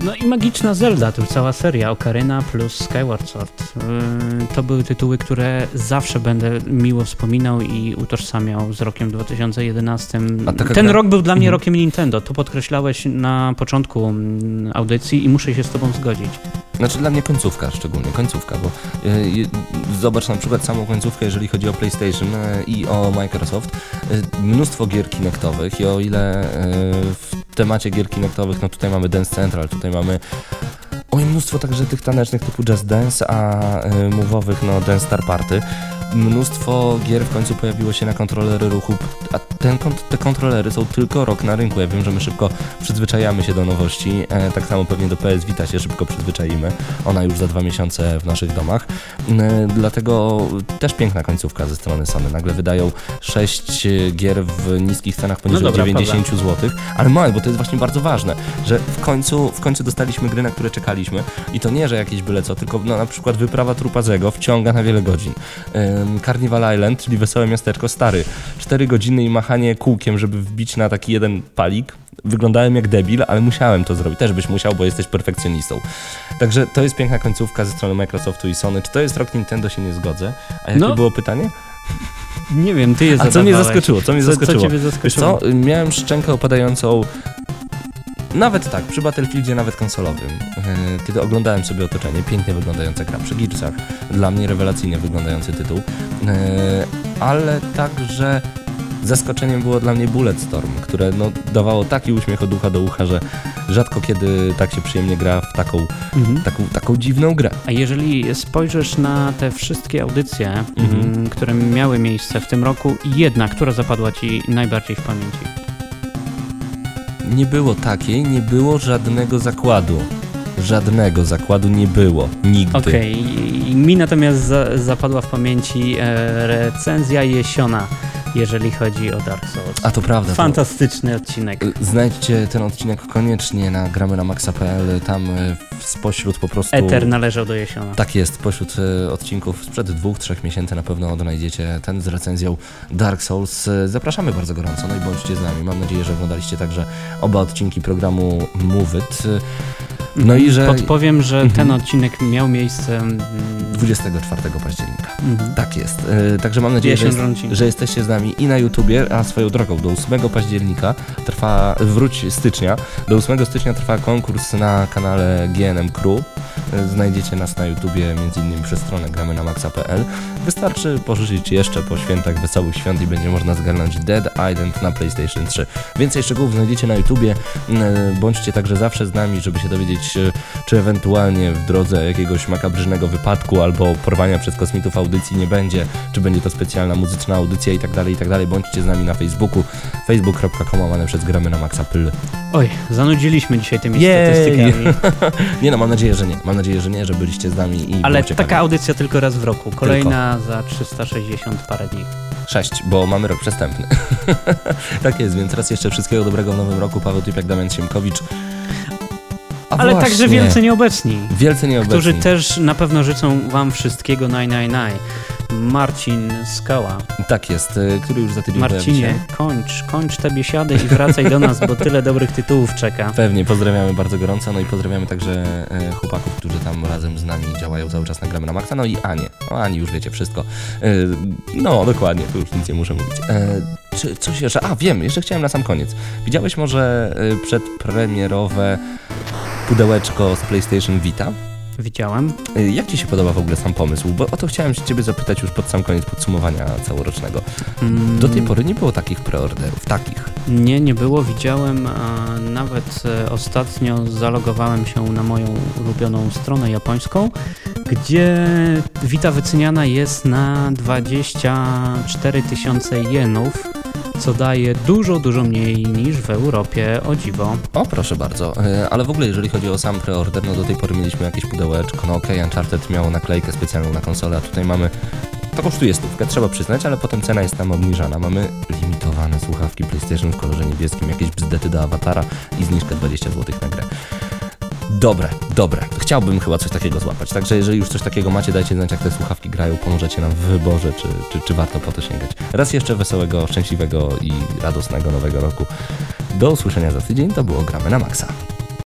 no i Magiczna Zelda, tu cała seria Ocarina plus Skyward Sword. Yy, To były tytuły, które zawsze będę miło wspominał i utożsamiał z rokiem 2011. A taka Ten rok był dla mnie Mhm. rokiem Nintendo, to podkreślałeś na początku mm, audycji i muszę się z tobą zgodzić. Znaczy dla mnie końcówka szczególnie, końcówka, bo y, y, zobacz na przykład samą końcówkę, jeżeli chodzi o PlayStation y, i o Microsoft. Mnóstwo gier kinectowych i o ile w temacie gier kinectowych, no tutaj mamy Dance Central, tutaj mamy oj mnóstwo także tych tanecznych typu Just Dance, a y, move'owych no Dance Star Party. Mnóstwo gier w końcu pojawiło się na kontrolery ruchu, a ten, te kontrolery są tylko rok na rynku. Ja wiem, że my szybko przyzwyczajamy się do nowości, e, tak samo pewnie do PS Vita się szybko przyzwyczaimy. Ona już za dwa miesiące w naszych domach. E, dlatego też piękna końcówka ze strony Sony. Nagle wydają 6 gier w niskich cenach poniżej No dobra, 90 zł. Ale moment, bo to jest właśnie bardzo ważne, że w końcu, w końcu dostaliśmy gry, na które czekaliśmy. I to nie, że jakieś byle co, tylko no, na przykład wyprawa Trupazego wciąga na wiele godzin. Ym, Carnival Island, czyli Wesołe Miasteczko, stary. 4 godziny i machanie kółkiem, żeby wbić na taki jeden palik. Wyglądałem jak debil, ale musiałem to zrobić. Też byś musiał, bo jesteś perfekcjonistą. Także to jest piękna końcówka ze strony Microsoftu i Sony. Czy to jest rok Nintendo, się nie zgodzę. A jakie No. było pytanie? Nie wiem, ty je A co mnie zaskoczyło? Co mnie Co, co zaskoczyło? Wiesz zaskoczyło? co, miałem szczękę opadającą nawet tak, przy Battlefieldzie nawet konsolowym, e, kiedy oglądałem sobie otoczenie, pięknie wyglądająca gra przy Gearsach, dla mnie rewelacyjnie wyglądający tytuł, e, ale także zaskoczeniem było dla mnie Bulletstorm, które no, dawało taki uśmiech od ucha do ucha, że rzadko kiedy tak się przyjemnie gra w taką, Mhm. taką, taką dziwną grę. A jeżeli spojrzysz na te wszystkie audycje, Mhm. mm, które miały miejsce w tym roku, jedna, która zapadła ci najbardziej w pamięci? Nie było takiej, nie było żadnego zakładu. Żadnego zakładu nie było. Nigdy. Okej, i mi natomiast za, zapadła w pamięci e, recenzja Jesiona jeżeli chodzi o Dark Souls. A to prawda. to- Fantastyczny odcinek. Znajdźcie ten odcinek koniecznie na gramy na maxa.pl. Tam y, spośród po prostu. Eter należał do Jesiona. Tak jest, pośród y, odcinków sprzed dwóch, trzech miesięcy na pewno odnajdziecie ten z recenzją Dark Souls. Y, Zapraszamy bardzo gorąco, no i bądźcie z nami. Mam nadzieję, że oglądaliście także oba odcinki programu Move It. No i że Podpowiem, że Mhm. ten odcinek miał miejsce. mm, 24 października. mhm. Tak jest. Y, Także mam nadzieję, że, jest, że jesteście z nami i na YouTubie, a swoją drogą do 8 października trwa, wróć stycznia, do 8 stycznia trwa konkurs na kanale GNM Crew. Y, Znajdziecie nas na YouTubie między innymi przez stronę gramy na maxa.pl. Wystarczy pożyczyć jeszcze po świętach Wesołych Świąt i będzie można zgarnąć Dead Island na PlayStation 3. Więcej szczegółów znajdziecie na YouTubie. Y, Bądźcie także zawsze z nami, żeby się dowiedzieć, czy ewentualnie w drodze jakiegoś makabrycznego wypadku albo porwania przez kosmitów audycji nie będzie, czy będzie to specjalna muzyczna audycja i tak dalej, i tak dalej. Bądźcie z nami na Facebooku, facebook.com łamane przez gramy na maxa.pl. Oj, zanudziliśmy dzisiaj tymi Jej! statystykami. Nie no, mam nadzieję, że nie. Mam nadzieję, że nie, że byliście z nami i Ale taka audycja tylko raz w roku. Kolejna za 360 parę dni. Sześć, bo mamy rok przestępny. tak jest, więc raz jeszcze wszystkiego dobrego w nowym roku. Paweł Typiak, Damian Siemkowicz. Ale właśnie, także wielce nieobecni. Wielce nieobecni. Którzy też na pewno życzą wam wszystkiego naj, naj, naj. Marcin Skała. Tak jest, y, który już za tydzień Marcinie, kończ, kończ te biesiady i wracaj do nas, bo tyle dobrych tytułów czeka. Pewnie, pozdrawiamy bardzo gorąco, no i pozdrawiamy także e, chłopaków, którzy tam razem z nami działają cały czas na Gramy na Maxa, no i Anię. O Ani już wiecie wszystko. E, no, dokładnie, tu już nic nie muszę mówić. E, czy coś jeszcze? A, wiem, jeszcze chciałem na sam koniec. Widziałeś może przedpremierowe pudełeczko z PlayStation Vita? Widziałem. E, Jak Ci się podoba w ogóle sam pomysł? Bo o to chciałem się Ciebie zapytać już pod sam koniec podsumowania całorocznego. Mm, Do tej pory nie było takich preorderów, takich. Nie, nie było. Widziałem, a nawet e, ostatnio zalogowałem się na moją ulubioną stronę japońską, gdzie Vita wyceniana jest na 24 tysiące jenów, co daje dużo, dużo mniej niż w Europie, o dziwo. O, proszę bardzo. E, Ale w ogóle, jeżeli chodzi o sam preorder, no do tej pory mieliśmy jakieś pudełeczko. No okej, Uncharted miało naklejkę specjalną na konsolę, a tutaj mamy... To kosztuje stówkę, trzeba przyznać, ale potem cena jest tam obniżana. Mamy limitowane słuchawki PlayStation w kolorze niebieskim, jakieś bzdety do awatara i zniżkę 20 zł na grę. Dobre, dobre. Chciałbym chyba coś takiego złapać. Także jeżeli już coś takiego macie, dajcie znać, jak te słuchawki grają, pomożecie nam w wyborze, czy, czy, czy warto po to sięgać. Raz jeszcze wesołego, szczęśliwego i radosnego nowego roku. Do usłyszenia za tydzień. To było Gramy na Maxa.